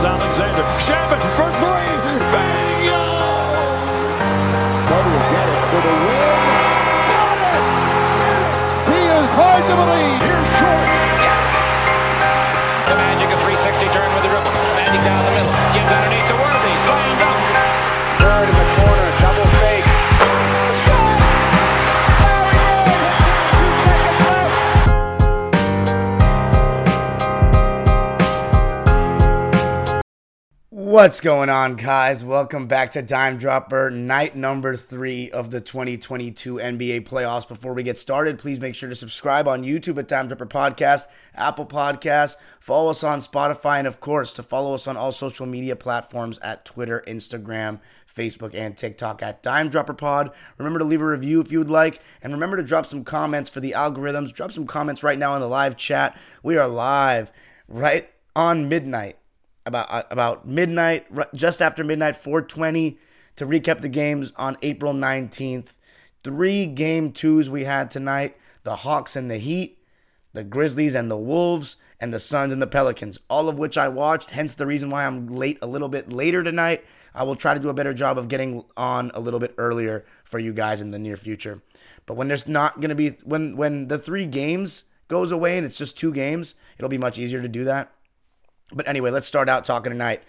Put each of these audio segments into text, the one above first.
is What's going on, guys? Welcome back to Dime Dropper, night number three of the 2022 NBA playoffs. Before we get started, please make sure to subscribe on YouTube at Dime Dropper Podcast, Apple Podcast, follow us on Spotify, and of course, to follow us on all social media platforms at Twitter, Instagram, Facebook, and TikTok at Dime Dropper Pod. Remember to leave a review if you would like, and remember to drop some comments for the algorithms. Drop some comments right now in the live chat. We are live right on midnight about uh, about midnight, just after midnight, 420 to recap the games on April 19th. Three game twos we had tonight: the Hawks and the Heat, the Grizzlies and the Wolves, and the Suns and the Pelicans. All of which I watched. Hence the reason why I'm late a little bit later tonight. I will try to do a better job of getting on a little bit earlier for you guys in the near future. But when there's not gonna be when when the three games goes away and it's just two games, it'll be much easier to do that. But anyway, let's start out talking tonight.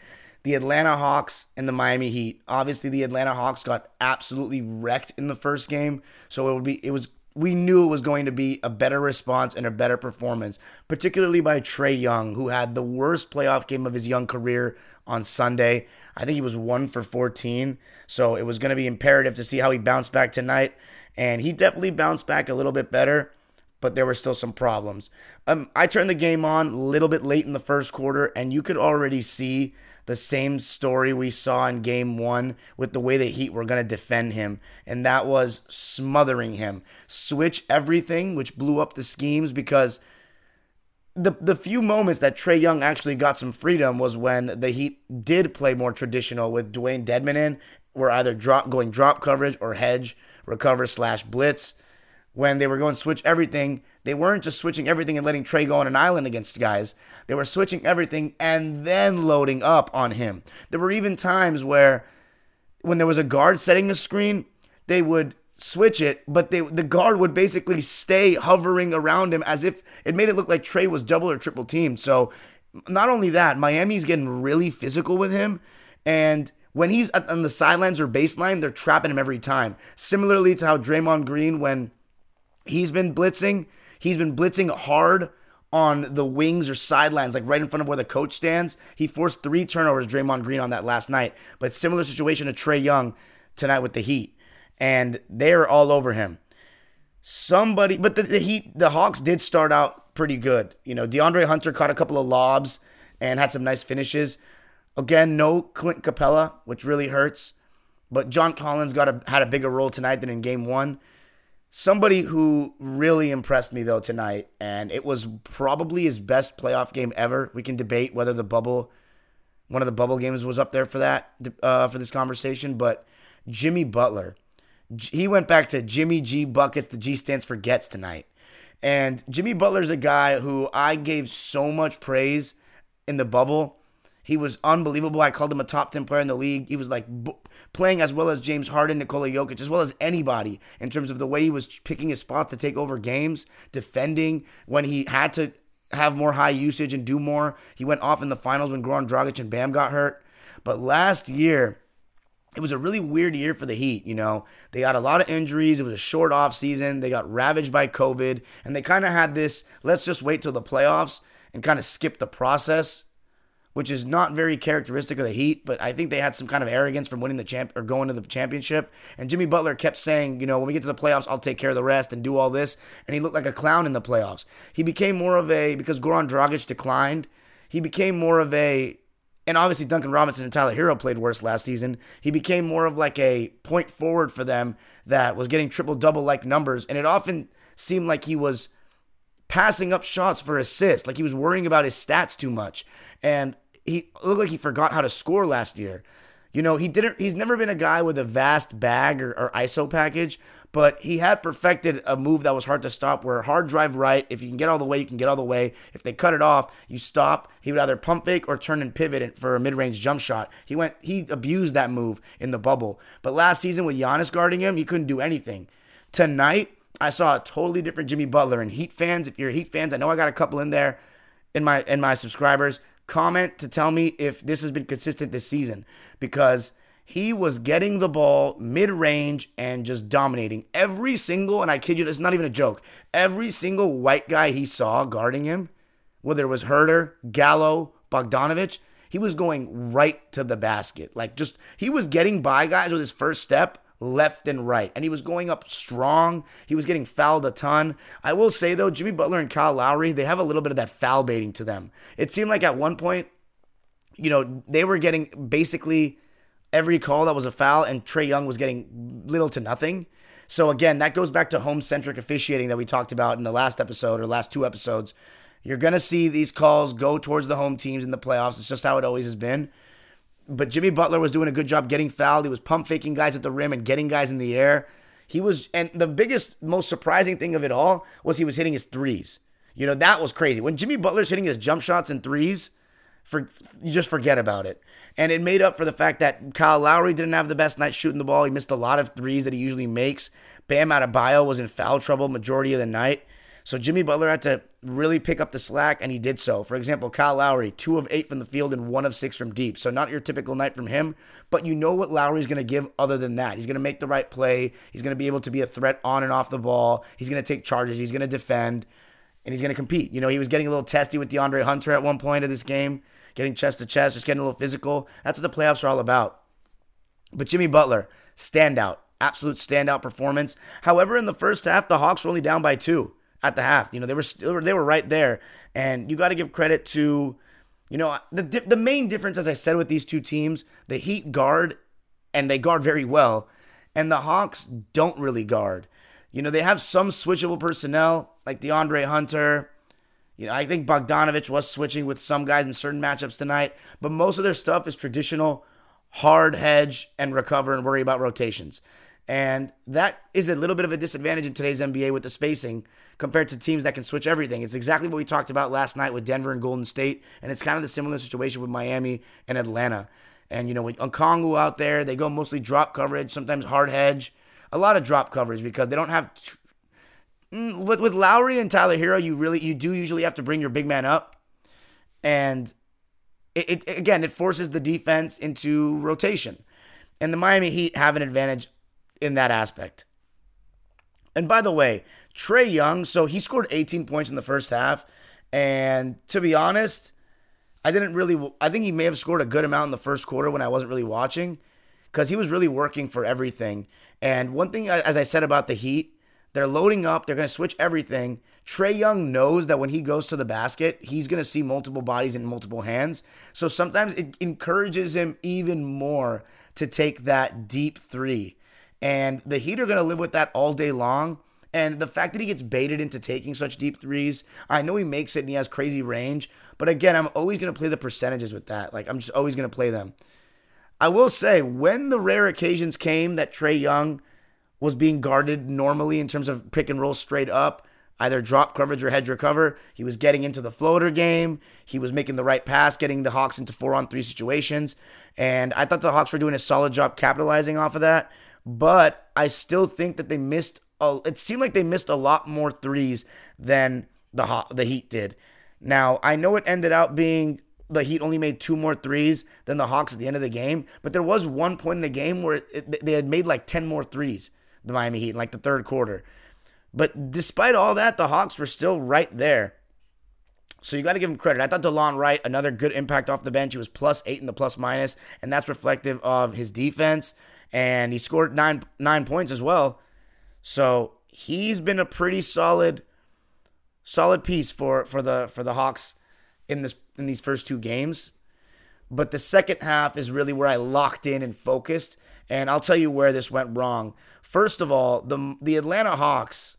The Atlanta Hawks and the Miami Heat. Obviously, the Atlanta Hawks got absolutely wrecked in the first game, so it would be it was we knew it was going to be a better response and a better performance, particularly by Trae Young, who had the worst playoff game of his young career on Sunday. I think he was 1 for 14, so it was going to be imperative to see how he bounced back tonight, and he definitely bounced back a little bit better but there were still some problems. Um, I turned the game on a little bit late in the first quarter, and you could already see the same story we saw in game one with the way the Heat were going to defend him, and that was smothering him. Switch everything, which blew up the schemes because the the few moments that Trae Young actually got some freedom was when the Heat did play more traditional with Dewayne Dedmon in, were either drop going drop coverage or hedge, recover slash blitz when they were going to switch everything, they weren't just switching everything and letting Trae go on an island against guys. They were switching everything and then loading up on him. There were even times where when there was a guard setting the screen, they would switch it, but they the guard would basically stay hovering around him as if it made it look like Trae was double or triple teamed. So not only that, Miami's getting really physical with him and when he's on the sidelines or baseline, they're trapping him every time. Similarly to how Draymond Green, when He's been blitzing. He's been blitzing hard on the wings or sidelines, like right in front of where the coach stands. He forced three turnovers, Draymond Green, on that last night. But similar situation to Trae Young tonight with the Heat. And they're all over him. Somebody, but the, the Heat, the Hawks did start out pretty good. You know, DeAndre Hunter caught a couple of lobs and had some nice finishes. Again, no Clint Capela, which really hurts. But John Collins got a, had a bigger role tonight than in game one. Somebody who really impressed me though tonight, and it was probably his best playoff game ever. We can debate whether the bubble, one of the bubble games, was up there for that uh, for this conversation. But Jimmy Butler, he went back to Jimmy G buckets. The G stands for gets tonight, and Jimmy Butler's a guy who I gave so much praise in the bubble. He was unbelievable. I called him a top 10 player in the league. He was like playing as well as James Harden, Nikola Jokic, as well as anybody in terms of the way he was picking his spots to take over games, defending when he had to have more high usage and do more. He went off in the finals when Goran Dragic and Bam got hurt. But last year, it was a really weird year for the Heat. You know, they got a lot of injuries. It was a short off season. They got ravaged by COVID, and they kind of had this let's just wait till the playoffs and kind of skip the process which is not very characteristic of the Heat, but I think they had some kind of arrogance from winning the champ or going to the championship. And Jimmy Butler kept saying, you know, when we get to the playoffs, I'll take care of the rest and do all this. And he looked like a clown in the playoffs. He became more of a because Goran Dragic declined. He became more of a and obviously Duncan Robinson and Tyler Herro played worse last season. He became more of like a point forward for them that was getting triple double like numbers, and it often seemed like he was passing up shots for assists, like he was worrying about his stats too much. And he looked like he forgot how to score last year. You know, he didn't. He's never been a guy with a vast bag or, or, ISO package, but he had perfected a move that was hard to stop. Where hard drive right, if you can get all the way, you can get all the way. If they cut it off, you stop. He would either pump fake or turn and pivot for a mid range jump shot. He went. He abused that move in the bubble. But last season with Giannis guarding him, he couldn't do anything. Tonight, I saw a totally different Jimmy Butler. And Heat fans, if you're Heat fans, I know I got a couple in there in my in my subscribers comment to tell me if this has been consistent this season because he was getting the ball mid range and just dominating every single, and I kid you, it's not even a joke, every single white guy he saw guarding him, whether it was Huerter, Gallo, Bogdanovich, he was going right to the basket. Like just, he was getting by guys with his first step left and right. And he was going up strong. He was getting fouled a ton. I will say, though, Jimmy Butler and Kyle Lowry, they have a little bit of that foul baiting to them. It seemed like at one point, you know, they were getting basically every call that was a foul, and Trey Young was getting little to nothing. So again, that goes back to home centric officiating that we talked about in the last episode or last two episodes. You're going to see these calls go towards the home teams in the playoffs. It's just how it always has been but Jimmy Butler was doing a good job getting fouled. He was pump faking guys at the rim and getting guys in the air. He was, and the biggest, most surprising thing of it all was he was hitting his threes. You know, that was crazy. When Jimmy Butler's hitting his jump shots and threes, for you just forget about it. And it made up for the fact that Kyle Lowry didn't have the best night shooting the ball. He missed a lot of threes that he usually makes. Bam Adebayo was in foul trouble majority of the night. So Jimmy Butler had to really pick up the slack, and he did so. For example, Kyle Lowry, two of eight from the field and one of six from deep. So not your typical night from him, but you know what Lowry's going to give other than that. He's going to make the right play. He's going to be able to be a threat on and off the ball. He's going to take charges. He's going to defend, and he's going to compete. You know, he was getting a little testy with DeAndre Hunter at one point of this game, getting chest to chest, just getting a little physical. That's what the playoffs are all about. But Jimmy Butler, standout, absolute standout performance. However, in the first half, the Hawks were only down by two at the half. You know, they were still they were right there, and you got to give credit to, you know, the the main difference, as I said, with these two teams, the Heat guard, and they guard very well, and the Hawks don't really guard. You know, they have some switchable personnel like DeAndre Hunter. You know, I think Bogdanovich was switching with some guys in certain matchups tonight, but most of their stuff is traditional hard hedge and recover and worry about rotations. And that is a little bit of a disadvantage in today's NBA with the spacing compared to teams that can switch everything. It's exactly what we talked about last night with Denver and Golden State, and it's kind of the similar situation with Miami and Atlanta. And you know, with Okongwu out there, they go mostly drop coverage, sometimes hard hedge, a lot of drop coverage because they don't have. T- mm, with with Lowry and Tyler Herro, you really you do usually have to bring your big man up, and it, it again it forces the defense into rotation, and the Miami Heat have an advantage in that aspect. And by the way, Trae Young, so he scored 18 points in the first half. And to be honest, I didn't really, I think he may have scored a good amount in the first quarter when I wasn't really watching because he was really working for everything. And one thing, as I said about the Heat, they're loading up, they're going to switch everything. Trae Young knows that when he goes to the basket, he's going to see multiple bodies in multiple hands. So sometimes it encourages him even more to take that deep three. And the Heat are going to live with that all day long. And the fact that he gets baited into taking such deep threes, I know he makes it and he has crazy range. But again, I'm always going to play the percentages with that. Like, I'm just always going to play them. I will say, when the rare occasions came that Trae Young was being guarded normally in terms of pick and roll straight up, either drop coverage or hedge recover, he was getting into the floater game. He was making the right pass, getting the Hawks into four on three situations. And I thought the Hawks were doing a solid job capitalizing off of that but I still think that they missed. It seemed like they missed a lot more threes than the the Heat did. Now I know it ended out being the Heat only made two more threes than the Hawks at the end of the game, but there was one point in the game where it, they had made like ten more threes. The Miami Heat in like the third quarter. But despite all that, the Hawks were still right there. So you got to give him credit. I thought Delon Wright, another good impact off the bench. He was plus eight in the plus minus, and that's reflective of his defense and he scored nine nine points as well. So he's been a pretty solid solid piece for for the for the Hawks in this in these first two games. But the second half is really where I locked in and focused, and I'll tell you where this went wrong. First of all, the the Atlanta Hawks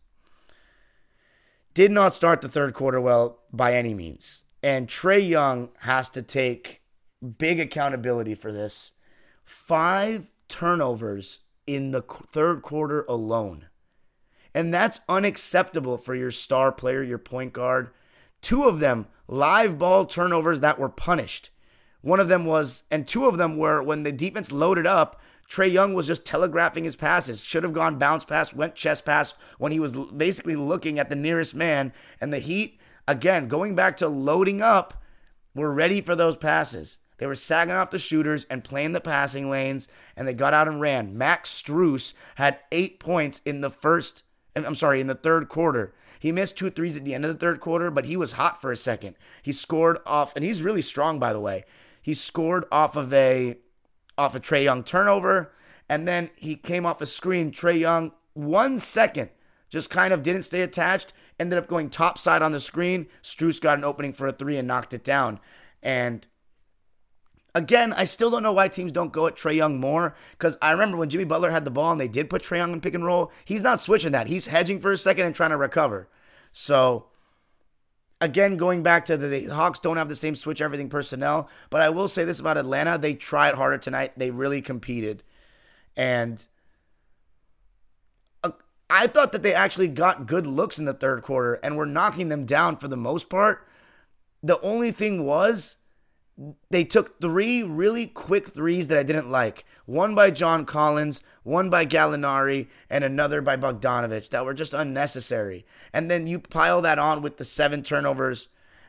did not start the third quarter well by any means. And Trae Young has to take big accountability for this five turnovers in the third quarter alone. And that's unacceptable for your star player, your point guard. Two of them live ball turnovers that were punished. One of them was, and two of them were when the defense loaded up. Trae Young was just telegraphing his passes. Should have gone bounce pass, went chest pass when he was basically looking at the nearest man. And the Heat, again, going back to loading up, were ready for those passes. They were sagging off the shooters and playing the passing lanes, and they got out and ran. Max Strus had eight points in the first, I'm sorry, in the third quarter. He missed two threes at the end of the third quarter, but he was hot for a second. He scored off, and he's really strong, by the way. He scored off of a off a Trae Young turnover, and then he came off a screen. Trae Young, one second, just kind of didn't stay attached, ended up going top side on the screen. Strus got an opening for a three and knocked it down. And again, I still don't know why teams don't go at Trae Young more. Because I remember when Jimmy Butler had the ball and they did put Trae Young in pick and roll, he's not switching that. He's hedging for a second and trying to recover. So again, going back to the, the, Hawks don't have the same switch everything personnel, but I will say this about Atlanta: they tried harder tonight. They really competed, and uh, I thought that they actually got good looks in the third quarter and were knocking them down for the most part. The only thing was they took three really quick threes that I didn't like. One by John Collins, one by Gallinari, and another by Bogdanovich that were just unnecessary. And then you pile that on with the seven turnovers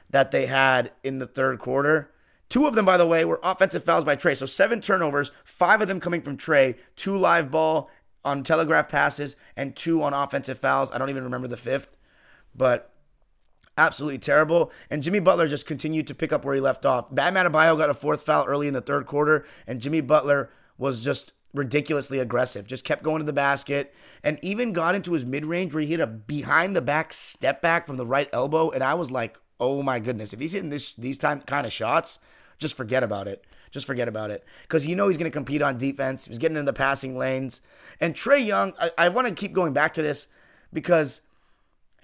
that they had in the third quarter. Two of them, by the way, were offensive fouls by Trae. So seven turnovers, five of them coming from Trae, two live ball on telegraph passes, and two on offensive fouls. I don't even remember the fifth. But absolutely terrible. And Jimmy Butler just continued to pick up where he left off. Bam Adebayo got a fourth foul early in the third quarter, and Jimmy Butler was just ridiculously aggressive. Just kept going to the basket, and even got into his mid range where he hit a behind the back step back from the right elbow. And I was like, oh my goodness, if he's hitting this these time kind of shots, just forget about it. Just forget about it. Because you know he's going to compete on defense. He's getting in the passing lanes. And Trae Young, I, I want to keep going back to this because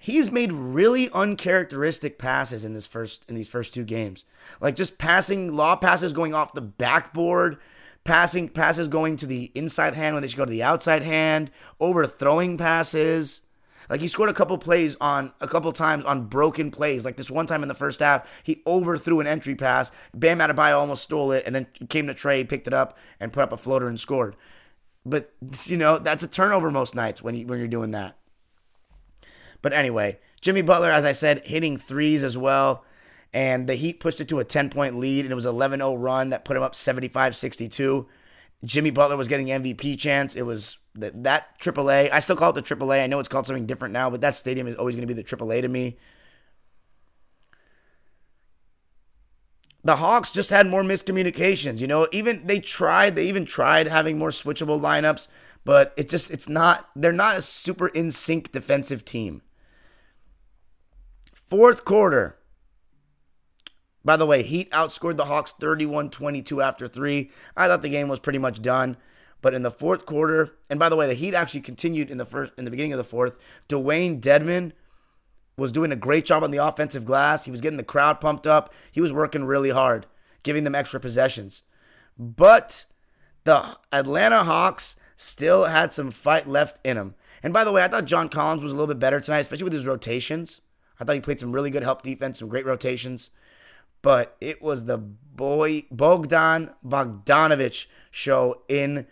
he's made really uncharacteristic passes in this first in these first two games. Like just passing law passes going off the backboard, passing passes going to the inside hand when they should go to the outside hand, overthrowing passes. Like he scored a couple plays on a couple times on broken plays. Like this one time in the first half, he overthrew an entry pass. Bam Adebayo almost stole it, and then came to Trae, picked it up, and put up a floater and scored. But you know that's a turnover most nights when you, when you're doing that. But anyway, Jimmy Butler, as I said, hitting threes as well. And the Heat pushed it to a 10 point lead, and it was 11 0 run that put him up 75 62. Jimmy Butler was getting MVP chance. It was that, that AAA. I still call it the AAA. I know it's called something different now, but that stadium is always going to be the AAA to me. The Hawks just had more miscommunications. You know, even they tried, they even tried having more switchable lineups, but it just, it's not, they're not a super in sync defensive team. Fourth quarter. By the way, Heat outscored the Hawks 31 22 after three. I thought the game was pretty much done. But in the fourth quarter, and by the way, the Heat actually continued in the first in the beginning of the fourth. Dewayne Dedmon was doing a great job on the offensive glass. He was getting the crowd pumped up. He was working really hard, giving them extra possessions. But the Atlanta Hawks still had some fight left in them. And by the way, I thought John Collins was a little bit better tonight, especially with his rotations. I thought he played some really good help defense, some great rotations. But it was the boy Bogdan Bogdanovich show in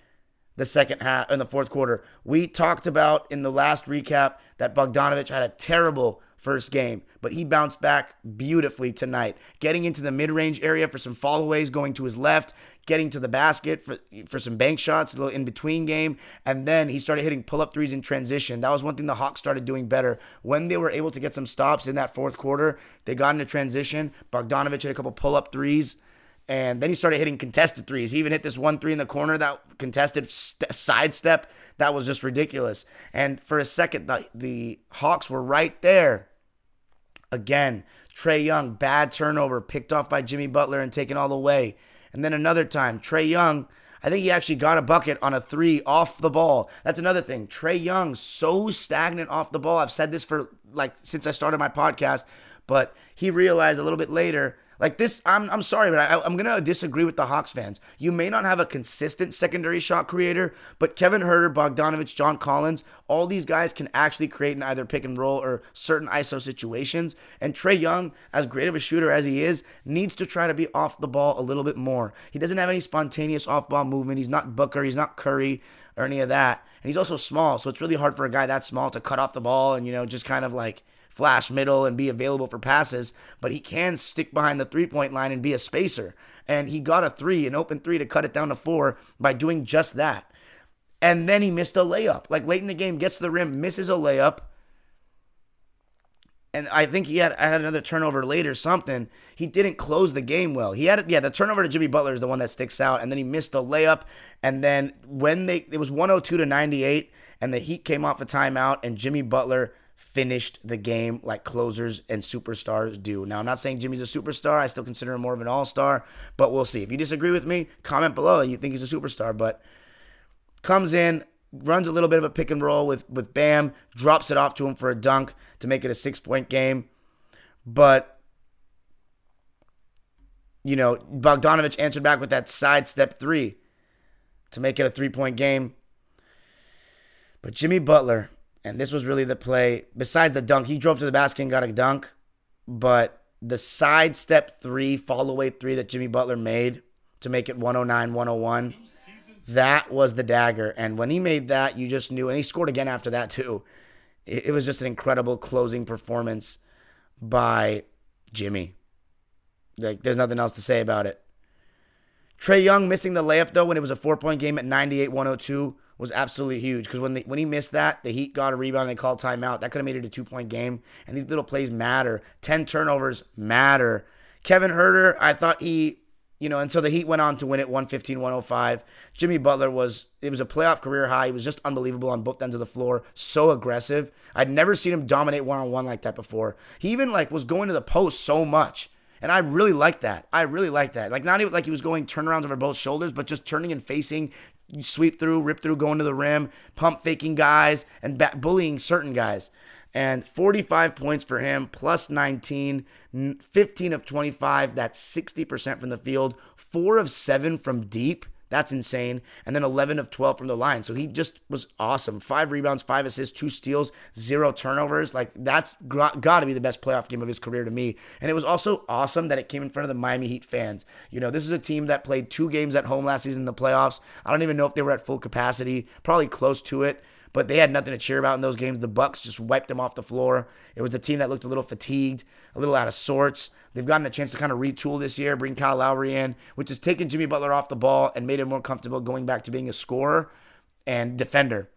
the second half in the fourth quarter. We talked about in the last recap that Bogdanovich had a terrible first game, but he bounced back beautifully tonight, getting into the mid-range area for some fallaways, going to his left, getting to the basket for for some bank shots, a little in between game, and then he started hitting pull-up threes in transition. That was one thing the Hawks started doing better when they were able to get some stops in that fourth quarter. They got into transition. Bogdanovich hit a couple pull-up threes. And then he started hitting contested threes. He even hit this one three in the corner that contested st- sidestep. That was just ridiculous. And for a second, the, the Hawks were right there. Again, Trae Young, bad turnover, picked off by Jimmy Butler and taken all the way. And then another time, Trae Young, I think he actually got a bucket on a three off the ball. That's another thing. Trae Young, so stagnant off the ball. I've said this for like since I started my podcast, but he realized a little bit later Like this, I'm, I'm sorry, but I, I'm going to disagree with the Hawks fans. You may not have a consistent secondary shot creator, but Kevin Huerter, Bogdanovich, John Collins, all these guys can actually create in either pick and roll or certain ISO situations. And Trae Young, as great of a shooter as he is, needs to try to be off the ball a little bit more. He doesn't have any spontaneous off ball movement. He's not Booker, he's not Curry or any of that. And he's also small, so it's really hard for a guy that small to cut off the ball and, you know, just kind of like flash middle and be available for passes, but he can stick behind the three point line and be a spacer. And he got a three, an open three to cut it down to four by doing just that. And then he missed a layup. Like late in the game, gets to the rim, misses a layup. And I think he had, had another turnover later, or something. He didn't close the game well. He had, yeah, the turnover to Jimmy Butler is the one that sticks out. And then he missed a layup. And then when they, it was 102 to 98, and the Heat came off a timeout, and Jimmy Butler finished the game like closers and superstars do. Now, I'm not saying Jimmy's a superstar. I still consider him more of an all star, but we'll see. If you disagree with me, comment below and you think he's a superstar. But comes in, runs a little bit of a pick and roll with, with Bam, drops it off to him for a dunk to make it a six point game. But, you know, Bogdanovich answered back with that sidestep three to make it a three point game. But Jimmy Butler, and this was really the play. Besides the dunk, he drove to the basket and got a dunk. But the side step three, fall away three that Jimmy Butler made to make it 109 101, that was the dagger. And when he made that, you just knew. And he scored again after that, too. It, it was just an incredible closing performance by Jimmy. Like, there's nothing else to say about it. Trae Young missing the layup, though, when it was a four point game at 98 102 was absolutely huge because when they, when he missed that, the Heat got a rebound and they called timeout. That could have made it a two point game. And these little plays matter. Ten turnovers matter. Kevin Huerter, I thought he, you know, and so the Heat went on to win it 115 105. Jimmy Butler was, it was a playoff career high. He was just unbelievable on both ends of the floor. So aggressive. I'd never seen him dominate one on one like that before. He even like was going to the post so much. And I really like that. I really like that. Like not even like he was going turnarounds over both shoulders, but just turning and facing, sweep through, rip through, going to the rim, pump faking guys, and bullying certain guys. And 45 points for him, plus 19, 15 of 25. That's 60% from the field, four of seven from deep. That's insane. And then 11 of 12 from the line. So he just was awesome. Five rebounds, five assists, two steals, zero turnovers. Like, that's got to be the best playoff game of his career to me. And it was also awesome that it came in front of the Miami Heat fans. You know, this is a team that played two games at home last season in the playoffs. I don't even know if they were at full capacity, probably close to it but they had nothing to cheer about in those games. The Bucks just wiped them off the floor. It was a team that looked a little fatigued, a little out of sorts. They've gotten a chance to kind of retool this year, bring Kyle Lowry in, which has taken Jimmy Butler off the ball and made him more comfortable going back to being a scorer and defender.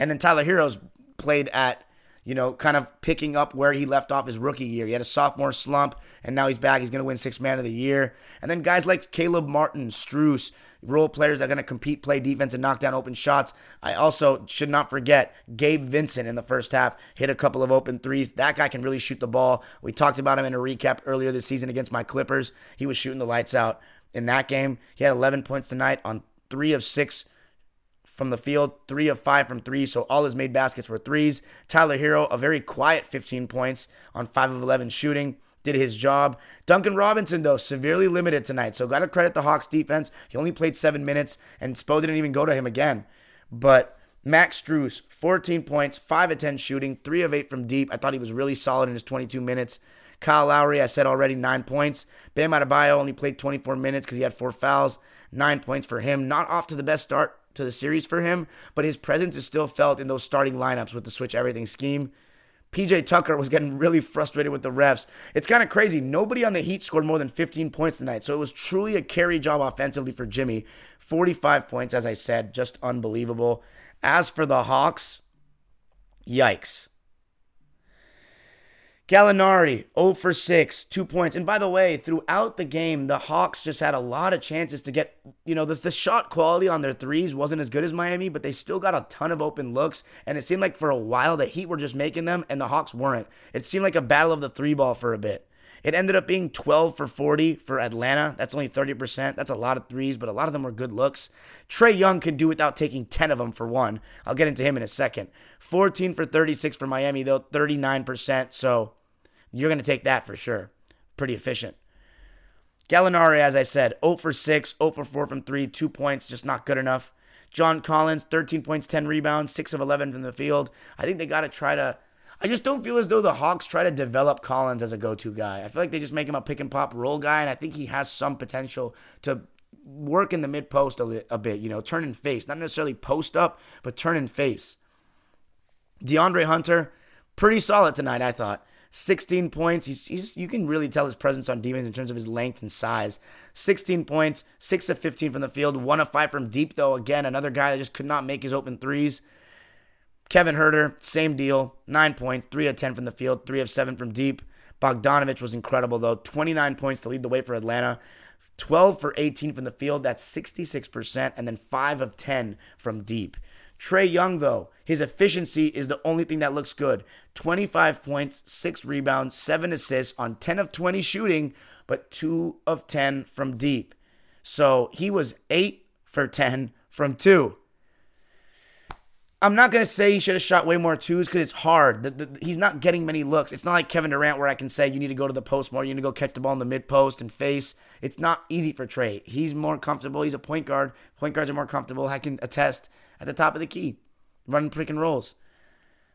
And then Tyler Herro's played at, you know, kind of picking up where he left off his rookie year. He had a sophomore slump, and now he's back. He's going to win six man of the year. And then guys like Caleb Martin, Strus, role players that are going to compete, play defense, and knock down open shots. I also should not forget Gabe Vincent in the first half hit a couple of open threes. That guy can really shoot the ball. We talked about him in a recap earlier this season against my Clippers. He was shooting the lights out in that game. He had 11 points tonight on three of six from the field, three of five from three. So all his made baskets were threes. Tyler Herro, a very quiet 15 points on five of 11 shooting did his job. Duncan Robinson, though, severely limited tonight. So got to credit the Hawks defense. He only played seven minutes, and Spo didn't even go to him again. But Max Strus, 14 points, 5 of 10 shooting, 3 of 8 from deep. I thought he was really solid in his 22 minutes. Kyle Lowry, I said already, 9 points. Bam Adebayo only played 24 minutes because he had 4 fouls. 9 points for him. Not off to the best start to the series for him, but his presence is still felt in those starting lineups with the switch everything scheme. PJ Tucker was getting really frustrated with the refs. It's kind of crazy. Nobody on the Heat scored more than 15 points tonight. So it was truly a carry job offensively for Jimmy. 45 points, as I said, just unbelievable. As for the Hawks, yikes. Gallinari, 0 for 6, two points. And by the way, throughout the game, the Hawks just had a lot of chances to get, you know, the, the shot quality on their threes wasn't as good as Miami, but they still got a ton of open looks. And it seemed like for a while the Heat were just making them and the Hawks weren't. It seemed like a battle of the three ball for a bit. It ended up being 12 for 40 for Atlanta. That's only 30%. That's a lot of threes, but a lot of them were good looks. Trae Young can do without taking 10 of them for one. I'll get into him in a second. 14 for 36 for Miami, though, 39%. So you're going to take that for sure. Pretty efficient. Gallinari, as I said, 0 for 6, 0 for 4 from 3, 2 points, just not good enough. John Collins, 13 points, 10 rebounds, 6 of 11 from the field. I think they got to try to. I just don't feel as though the Hawks try to develop Collins as a go to guy. I feel like they just make him a pick and pop roll guy, and I think he has some potential to work in the mid post a, a bit, you know, turn and face. Not necessarily post up, but turn and face. DeAndre Hunter, pretty solid tonight, I thought. 16 points. He's, he's you can really tell his presence on defense in terms of his length and size. 16 points, 6 of 15 from the field, 1 of 5 from deep though. Again, another guy that just could not make his open threes. Kevin Huerter, same deal. 9 points, 3 of 10 from the field, 3 of 7 from deep. Bogdanovich was incredible though. 29 points to lead the way for Atlanta. 12 for 18 from the field, that's 66%, and then 5 of 10 from deep. Trae Young, though, his efficiency is the only thing that looks good. 25 points, 6 rebounds, 7 assists on 10 of 20 shooting, but 2 of 10 from deep. So he was 8 for 10 from 2. I'm not going to say he should have shot way more twos because it's hard. The, the, he's not getting many looks. It's not like Kevin Durant where I can say you need to go to the post more, you need to go catch the ball in the mid post and face. It's not easy for Trae. He's more comfortable. He's a point guard. Point guards are more comfortable. I can attest at the top of the key, running pick and rolls.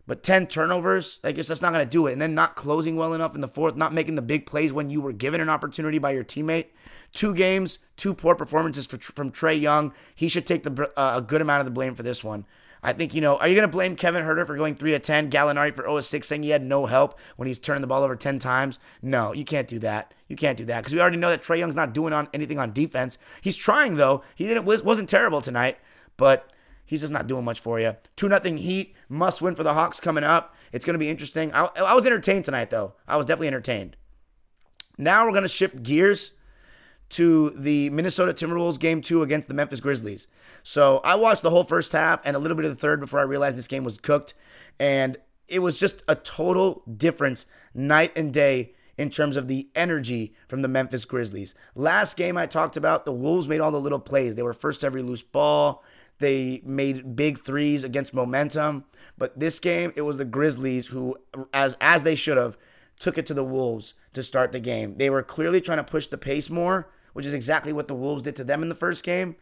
But 10 turnovers, I guess that's not going to do it. And then not closing well enough in the fourth, not making the big plays when you were given an opportunity by your teammate. Two games, two poor performances for, from Trae Young. He should take the, uh, a good amount of the blame for this one. I think, you know, are you going to blame Kevin Huerter for going 3 of 10, Gallinari for 0 of 6, saying he had no help when he's turning the ball over 10 times? No, you can't do that. You can't do that because we already know that Trae Young's not doing on anything on defense. He's trying, though. He didn't wasn't terrible tonight, but He's just not doing much for you. 2 nothing Heat, must win for the Hawks coming up. It's going to be interesting. I, I was entertained tonight, though. I was definitely entertained. Now we're going to shift gears to the Minnesota Timberwolves game two against the Memphis Grizzlies. So I watched the whole first half and a little bit of the third before I realized this game was cooked. And it was just a total difference night and day in terms of the energy from the Memphis Grizzlies. Last game I talked about, the Wolves made all the little plays. They were first every loose ball. They made big threes against momentum. But this game, it was the Grizzlies who, as as they should have, took it to the Wolves to start the game. They were clearly trying to push the pace more, which is exactly what the Wolves did to them in the first game.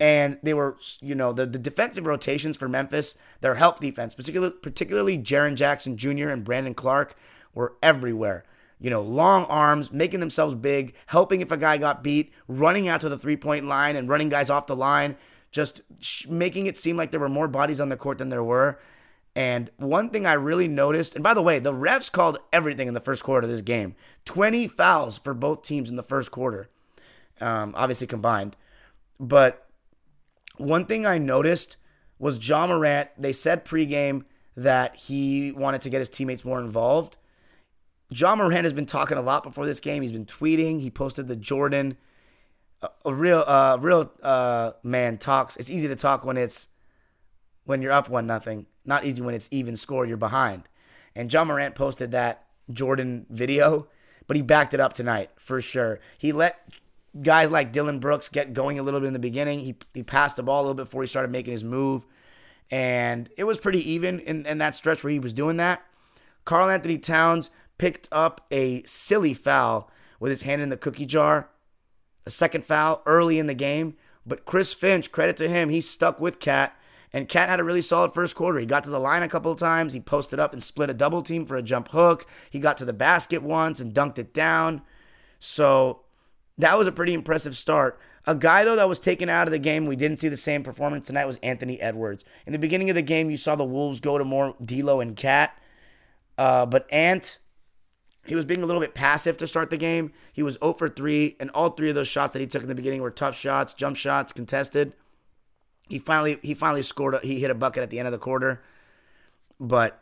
And they were, you know, the, the defensive rotations for Memphis, their help defense, particularly particularly Jaren Jackson Jr. and Brandon Clarke, were everywhere. You know, long arms, making themselves big, helping if a guy got beat, running out to the three point line and running guys off the line just sh- making it seem like there were more bodies on the court than there were. And one thing I really noticed, and by the way, the refs called everything in the first quarter of this game 20 fouls for both teams in the first quarter, um, obviously combined. But one thing I noticed was Ja Morant, they said pregame that he wanted to get his teammates more involved. Ja Morant has been talking a lot before this game. He's been tweeting. He posted the Jordan a real uh real uh man talks. It's easy to talk when it's when you're up one nothing. Not easy when it's even score. You're behind. And Ja Morant posted that Jordan video, but he backed it up tonight for sure. He let guys like Dillon Brooks get going a little bit in the beginning. He he passed the ball a little bit before he started making his move, and it was pretty even in, in that stretch where he was doing that. Karl-Anthony Towns picked up a silly foul with his hand in the cookie jar a second foul early in the game. But Chris Finch, credit to him, he stuck with Cat. And Cat had a really solid first quarter. He got to the line a couple of times. He posted up and split a double team for a jump hook. He got to the basket once and dunked it down. So that was a pretty impressive start. A guy, though, that was taken out of the game, we didn't see the same performance tonight, was Anthony Edwards. In the beginning of the game, you saw the Wolves go to more D'Lo and Cat. Uh, but Ant he was being a little bit passive to start the game. He was 0 for 3, and all three of those shots that he took in the beginning were tough shots, jump shots, contested. He finally he finally scored. A, he hit a bucket at the end of the quarter, but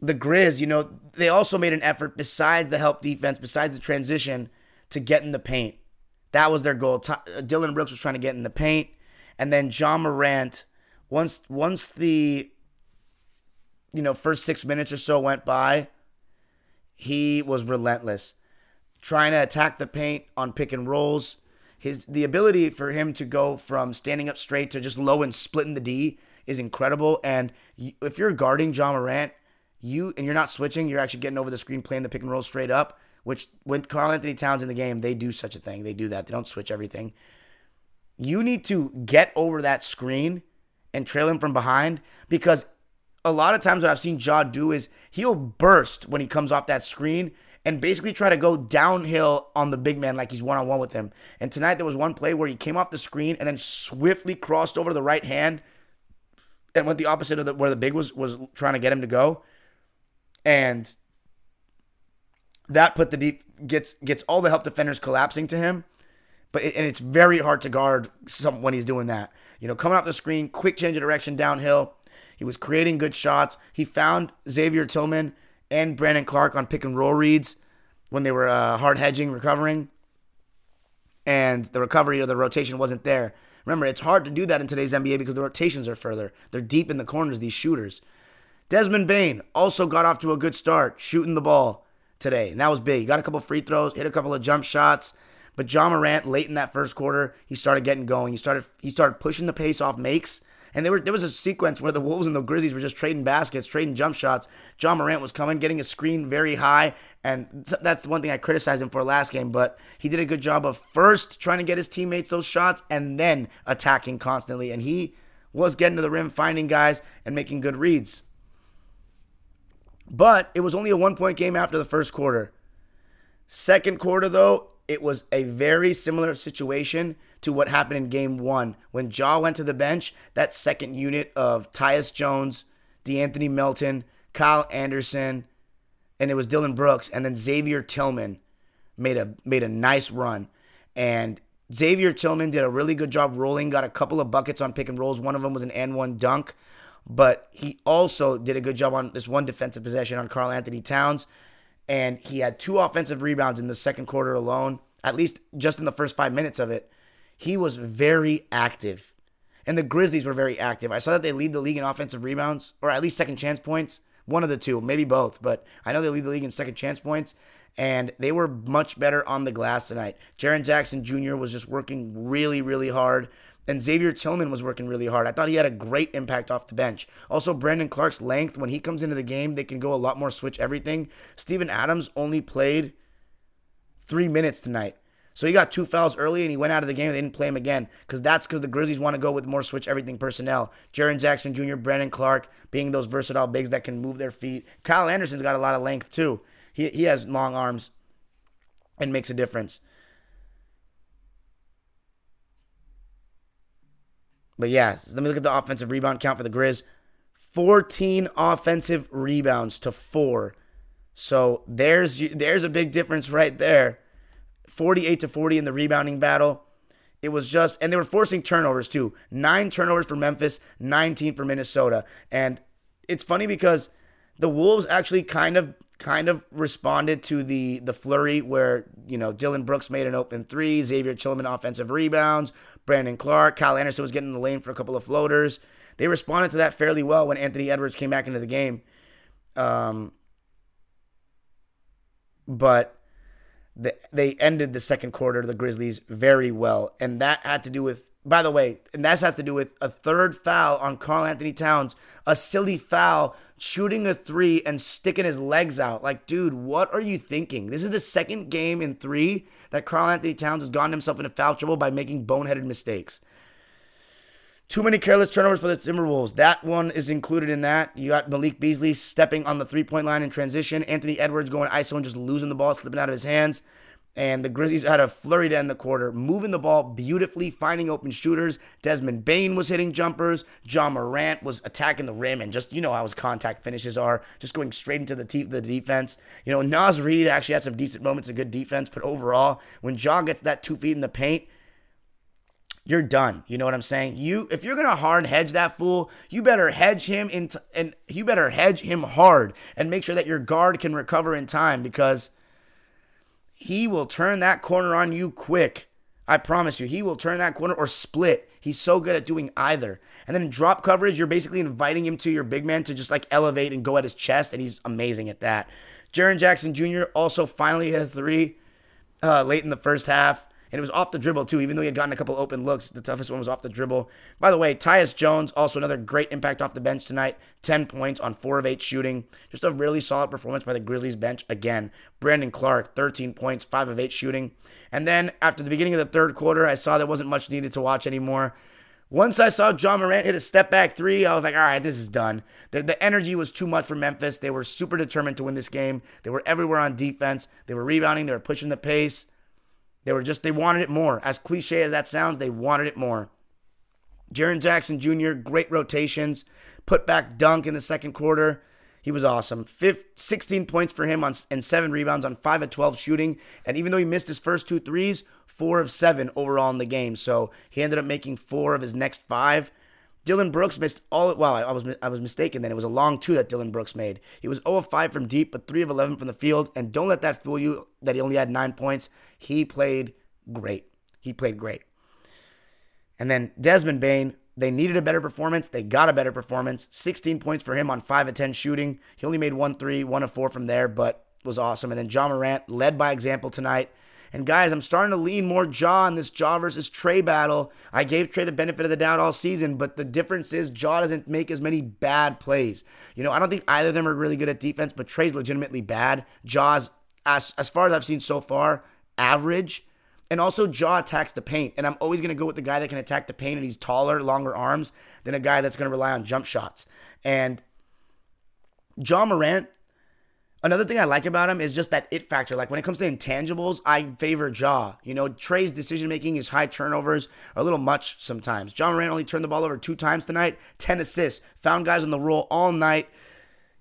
the Grizz, you know, they also made an effort besides the help defense, besides the transition, to get in the paint. That was their goal. Uh, Dillon Brooks was trying to get in the paint, and then Ja Morant. Once once the you know first six minutes or so went by, he was relentless, trying to attack the paint on pick and rolls. His the ability for him to go from standing up straight to just low and splitting the D is incredible. And if you're guarding Ja Morant, you and you're not switching, you're actually getting over the screen, playing the pick and roll straight up. which when Karl-Anthony Towns in the game, they do such a thing. They do that. They don't switch everything. You need to get over that screen and trail him from behind because a lot of times what I've seen Ja do is he'll burst when he comes off that screen and basically try to go downhill on the big man like he's one on one with him. And tonight there was one play where he came off the screen and then swiftly crossed over to the right hand and went the opposite of the, where the big was was trying to get him to go. And that put the deep gets gets all the help defenders collapsing to him. But it, and it's very hard to guard some when he's doing that. You know, coming off the screen, quick change of direction downhill. He was creating good shots. He found Xavier Tillman and Brandon Clarke on pick and roll reads when they were uh, hard hedging, recovering, and the recovery or the rotation wasn't there. Remember, it's hard to do that in today's NBA because the rotations are further. They're deep in the corners, these shooters. Desmond Bane also got off to a good start shooting the ball today, and that was big. He got a couple free throws, hit a couple of jump shots. But Ja Morant, late in that first quarter, he started getting going. He started he started pushing the pace off makes and there were there was a sequence where the Wolves and the Grizzlies were just trading baskets, trading jump shots. Ja Morant was coming, getting a screen very high, and that's the one thing I criticized him for last game. But he did a good job of first trying to get his teammates those shots and then attacking constantly. And he was getting to the rim, finding guys, and making good reads. But it was only a one point game after the first quarter. Second quarter, though, it was a very similar situation to what happened in game one. When Ja went to the bench, that second unit of Tyus Jones, DeAnthony Melton, Kyle Anderson, and it was Dillon Brooks, and then Xavier Tillman made a made a nice run. And Xavier Tillman did a really good job rolling, got a couple of buckets on pick and rolls. One of them was an N1 dunk, but he also did a good job on this one defensive possession on Karl-Anthony Towns. And he had two offensive rebounds in the second quarter alone, at least just in the first five minutes of it he was very active. And the Grizzlies were very active. I saw that they lead the league in offensive rebounds, or at least second chance points. One of the two, maybe both, but I know they lead the league in second chance points. And they were much better on the glass tonight. Jaren Jackson Jr. was just working really, really hard. And Xavier Tillman was working really hard. I thought he had a great impact off the bench. Also, Brandon Clarke's length, when he comes into the game, they can go a lot more switch everything. Steven Adams only played three minutes tonight. So he got two fouls early and he went out of the game. They didn't play him again because that's because the Grizzlies want to go with more switch everything personnel. Jaren Jackson Jr., Brandon Clarke being those versatile bigs that can move their feet. Kyle Anderson's got a lot of length too. He, he has long arms and makes a difference. But yeah, let me look at the offensive rebound count for the Grizz. 14 offensive rebounds to 4. So there's there's a big difference right there. 48 to 40 in the rebounding battle. It was just, and they were forcing turnovers too. Nine turnovers for Memphis, 19 for Minnesota. And it's funny because the Wolves actually kind of kind of responded to the the flurry where you know Dillon Brooks made an open three, Xavier Tillman offensive rebounds, Brandon Clarke, Kyle Anderson was getting in the lane for a couple of floaters. They responded to that fairly well when Anthony Edwards came back into the game. Um, but the, they ended the second quarter, the Grizzlies, very well. And that had to do with, by the way, and that has to do with a third foul on Karl-Anthony Towns, a silly foul, shooting a three and sticking his legs out. Like, dude, what are you thinking? This is the second game in three that Karl-Anthony Towns has gotten himself into foul trouble by making boneheaded mistakes. Too many careless turnovers for the Timberwolves. That one is included in that. You got Malik Beasley stepping on the three point line in transition. Anthony Edwards going ISO and just losing the ball, slipping out of his hands. And the Grizzlies had a flurry to end the quarter, moving the ball beautifully, finding open shooters. Desmond Bane was hitting jumpers. Ja Morant was attacking the rim, and just you know how his contact finishes are, just going straight into the teeth of the defense. You know, Naz Reid actually had some decent moments of good defense, but overall, when Ja gets that two feet in the paint, you're done. You know what I'm saying? You if you're gonna hard hedge that fool, you better hedge him in t- and you better hedge him hard and make sure that your guard can recover in time because he will turn that corner on you quick. I promise you, he will turn that corner or split. He's so good at doing either. And then drop coverage, you're basically inviting him to your big man to just like elevate and go at his chest, and he's amazing at that. Jaren Jackson Jr. also finally hit a three uh, late in the first half And it was off the dribble, too. Even though he had gotten a couple open looks, the toughest one was off the dribble. By the way, Tyus Jones, also another great impact off the bench tonight. 10 points on 4 of 8 shooting. Just a really solid performance by the Grizzlies bench again. Brandon Clarke, 13 points, 5 of 8 shooting. And then after the beginning of the third quarter, I saw there wasn't much needed to watch anymore. Once I saw Ja Morant hit a step back three, I was like, all right, this is done. The, the, energy was too much for Memphis. They were super determined to win this game. They were everywhere on defense. They were rebounding. They were pushing the pace. They were just, they wanted it more. As cliche as that sounds, they wanted it more. Jaren Jackson Jr., great rotations, put back dunk in the second quarter. He was awesome. 15, 16 points for him on and seven rebounds on 5 of 12 shooting. And even though he missed his first two threes, four of seven overall in the game. So he ended up making four of his next five. Dillon Brooks missed all. Well, I was I was mistaken. Then it was a long two that Dillon Brooks made. He was 0 of 5 from deep, but 3 of 11 from the field. And don't let that fool you that he only had nine points. He played great. He played great. And then Desmond Bane, they needed a better performance. They got a better performance. 16 points for him on 5 of 10 shooting. He only made one three, one of four from there, but was awesome. And then Ja Morant led by example tonight. And guys, I'm starting to lean more Ja in this Ja versus Trae battle. I gave Trae the benefit of the doubt all season, but the difference is Ja doesn't make as many bad plays. You know, I don't think either of them are really good at defense, but Trae's legitimately bad. Ja's, as, as far as I've seen so far, average. And also, Ja attacks the paint. And I'm always going to go with the guy that can attack the paint and he's taller, longer arms than a guy that's going to rely on jump shots. And Ja Morant, another thing I like about him is just that it factor. Like when it comes to intangibles, I favor Ja. You know, Trae's decision making, his high turnovers are a little much sometimes. Ja Morant only turned the ball over two times tonight, 10 assists, found guys on the roll all night.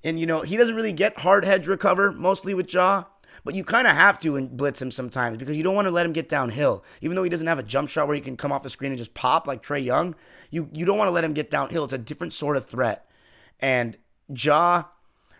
And, you know, he doesn't really get hard hedge recover mostly with Ja, But you kind of have to and blitz him sometimes because you don't want to let him get downhill. Even though he doesn't have a jump shot where he can come off the screen and just pop like Trae Young, you, you don't want to let him get downhill. It's a different sort of threat. And Ja,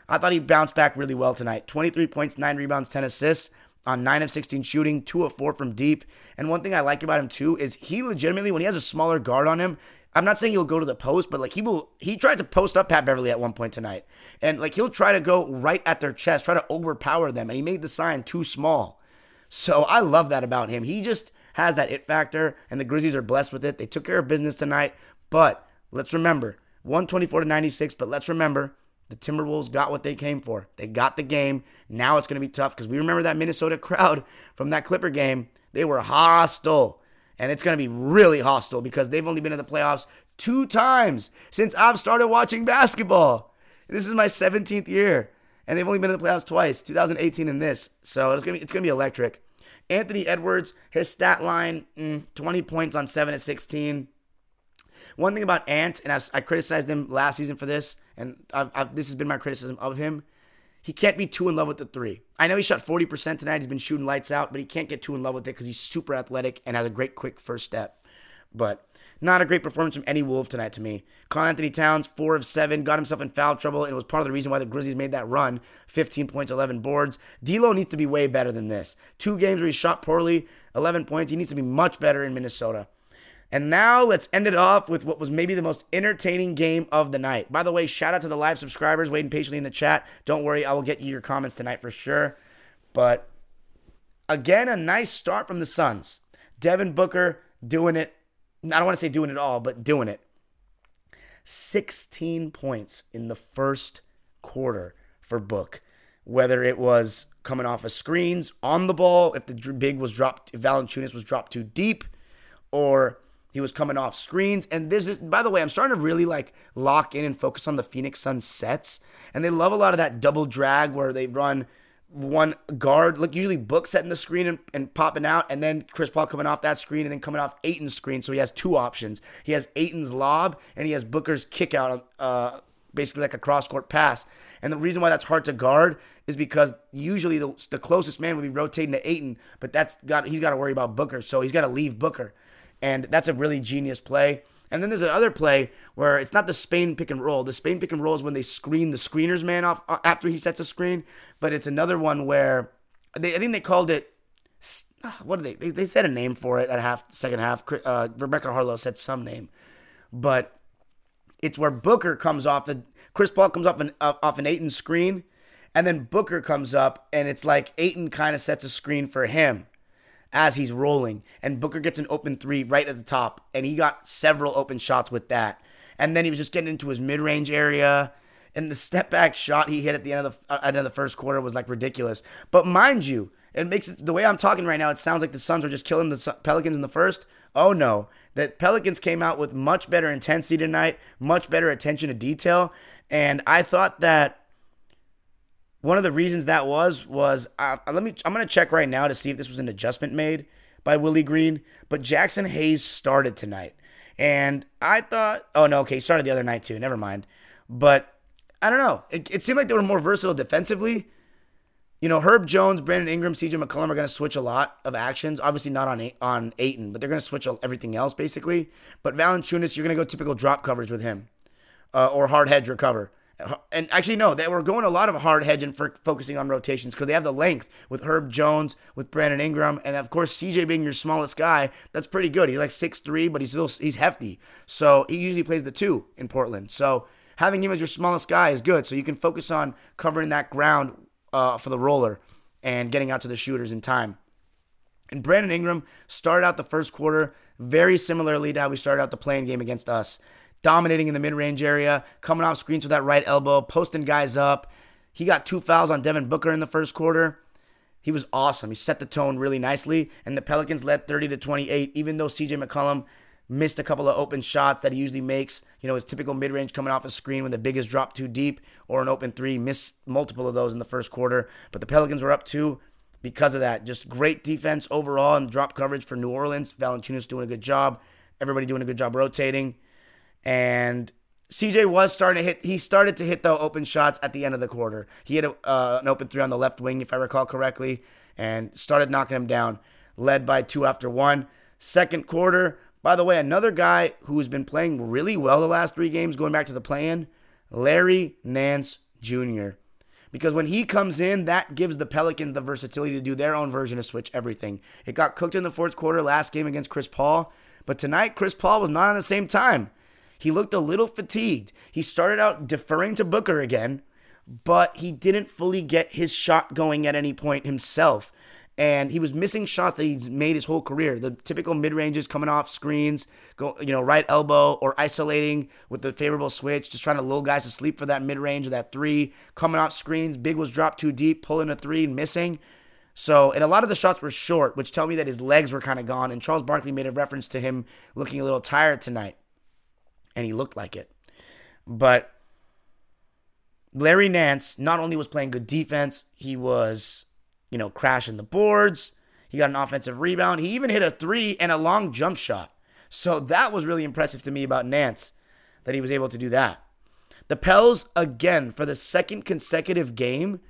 I thought he bounced back really well tonight. 23 points, 9 rebounds, 10 assists on 9 of 16 shooting, 2 of 4 from deep. And one thing I like about him too is he legitimately, when he has a smaller guard on him, I'm not saying he'll go to the post, but like he will. He tried to post up Pat Beverley at one point tonight, and like he'll try to go right at their chest, try to overpower them, and he made the sign too small. So I love that about him. He just has that it factor, and the Grizzlies are blessed with it. They took care of business tonight, but let's remember 124 to 96. But let's remember the Timberwolves got what they came for. They got the game. Now it's going to be tough because we remember that Minnesota crowd from that Clipper game. They were hostile. And it's going to be really hostile because they've only been in the playoffs two times since I've started watching basketball. This is my 17th year. And they've only been in the playoffs twice, 2018 and this. So it's going to be, it's going to be electric. Anthony Edwards, his stat line, mm, 20 points on 7 of 16. One thing about Ant, and I, I criticized him last season for this, and I've, I've, this has been my criticism of him. He can't be too in love with the three. I know he shot 40% tonight. He's been shooting lights out, but he can't get too in love with it because he's super athletic and has a great quick first step. But not a great performance from any Wolf tonight to me. Karl-Anthony Towns, 4 of 7, got himself in foul trouble, and it was part of the reason why the Grizzlies made that run 15 points, 11 boards. D'Lo needs to be way better than this. Two games where he shot poorly, 11 points. He needs to be much better in Minnesota. And now let's end it off with what was maybe the most entertaining game of the night. By the way, shout out to the live subscribers waiting patiently in the chat. Don't worry, I will get you your comments tonight for sure. But again, a nice start from the Suns. Devin Booker doing it. I don't want to say doing it all, but doing it. 16 points in the first quarter for Book. Whether it was coming off of screens on the ball, if the big was dropped, if Valanciunas was dropped too deep, or he was coming off screens. And this is, by the way, I'm starting to really like lock in and focus on the Phoenix Suns sets. And they love a lot of that double drag where they run one guard, like usually Book setting the screen and, and popping out, and then Chris Paul coming off that screen and then coming off Ayton's screen. So he has two options. He has Ayton's lob and he has Booker's kick out, uh, basically like a cross court pass. And the reason why that's hard to guard is because usually the, the closest man would be rotating to Ayton, but that's got he's got to worry about Booker, so he's got to leave Booker and that's a really genius play. And then there's another play where it's not the Spain pick and roll. The Spain pick and roll is when they screen the screener's man off uh, after he sets a screen, but it's another one where they, I think they called it. Ah, what did they, they? They said a name for it at half, second half. Uh, Rebecca Haarlow said some name, but it's where Booker comes off the Chris Paul comes off an off an Ayton screen, and then Booker comes up, and it's like Ayton kind of sets a screen for him as he's rolling. And Booker gets an open three right at the top, and he got several open shots with that. And then he was just getting into his mid range area. And the step back shot he hit at the end of the uh, end of the first quarter was like ridiculous. But mind you, it makes it the way I'm talking right now. It sounds like the Suns are just killing the Pelicans in the first. Oh no, the Pelicans came out with much better intensity tonight, much better attention to detail, and I thought that one of the reasons that was was uh, let me I'm gonna check right now to see if this was an adjustment made by Willie Green, but Jaxson Hayes started tonight, and I thought, oh no, okay, he started the other night too. Never mind, but I don't know. It, it seemed like they were more versatile defensively. You know, Herb Jones, Brandon Ingram, CJ McCollum are going to switch a lot of actions. Obviously, not on on Ayton, but they're going to switch everything else basically. But Valanciunas, you're going to go typical drop coverage with him, uh, or hard hedge recover. And actually, no, they were going a lot of hard hedge and for focusing on rotations because they have the length with Herb Jones, with Brandon Ingram, and of course CJ being your smallest guy, that's pretty good. He's like six three, but he's still he's hefty, so he usually plays the two in Portland. So having him as your smallest guy is good. So you can focus on covering that ground uh, for the roller and getting out to the shooters in time. And Brandon Ingram started out the first quarter very similarly to how we started out the playing game against us, dominating in the mid range area, coming off screens with that right elbow, posting guys up. He got two fouls on Devin Booker in the first quarter. He was awesome. He set the tone really nicely, and the Pelicans led 30 to 28, even though CJ McCollum missed a couple of open shots that he usually makes. You know, his typical mid range coming off a screen when the big biggest drop too deep or an open three. Missed multiple of those in the first quarter. But the Pelicans were up two because of that. Just great defense overall and drop coverage for New Orleans. Valanciunas doing a good job. Everybody doing a good job rotating. And CJ was starting to hit. He started to hit the open shots at the end of the quarter. He hit a, uh, an open three on the left wing, if I recall correctly, and started knocking him down. Led by two after one. Second quarter, by the way, another guy who's been playing really well the last three games, going back to the plan, Larry Nance Jr. Because when he comes in, that gives the Pelicans the versatility to do their own version of switch everything. It got cooked in the fourth quarter last game against Chris Paul, but tonight Chris Paul was not on the same time. He looked a little fatigued. He started out deferring to Booker again, but he didn't fully get his shot going at any point himself and he was missing shots that he's made his whole career. The typical mid ranges coming off screens, go you know right elbow or isolating with the favorable switch, just trying to lull guys to sleep for that mid range or that three. Coming off screens, big was dropped too deep, pulling a three and missing. So, and a lot of the shots were short, which tell me that his legs were kind of gone. And Charles Barkley made a reference to him looking a little tired tonight, and he looked like it. But Larry Nance not only was playing good defense, he was you know, crashing the boards. He got an offensive rebound. He even hit a three and a long jump shot. So that was really impressive to me about Nance that he was able to do that. The Pels, again, for the second consecutive game,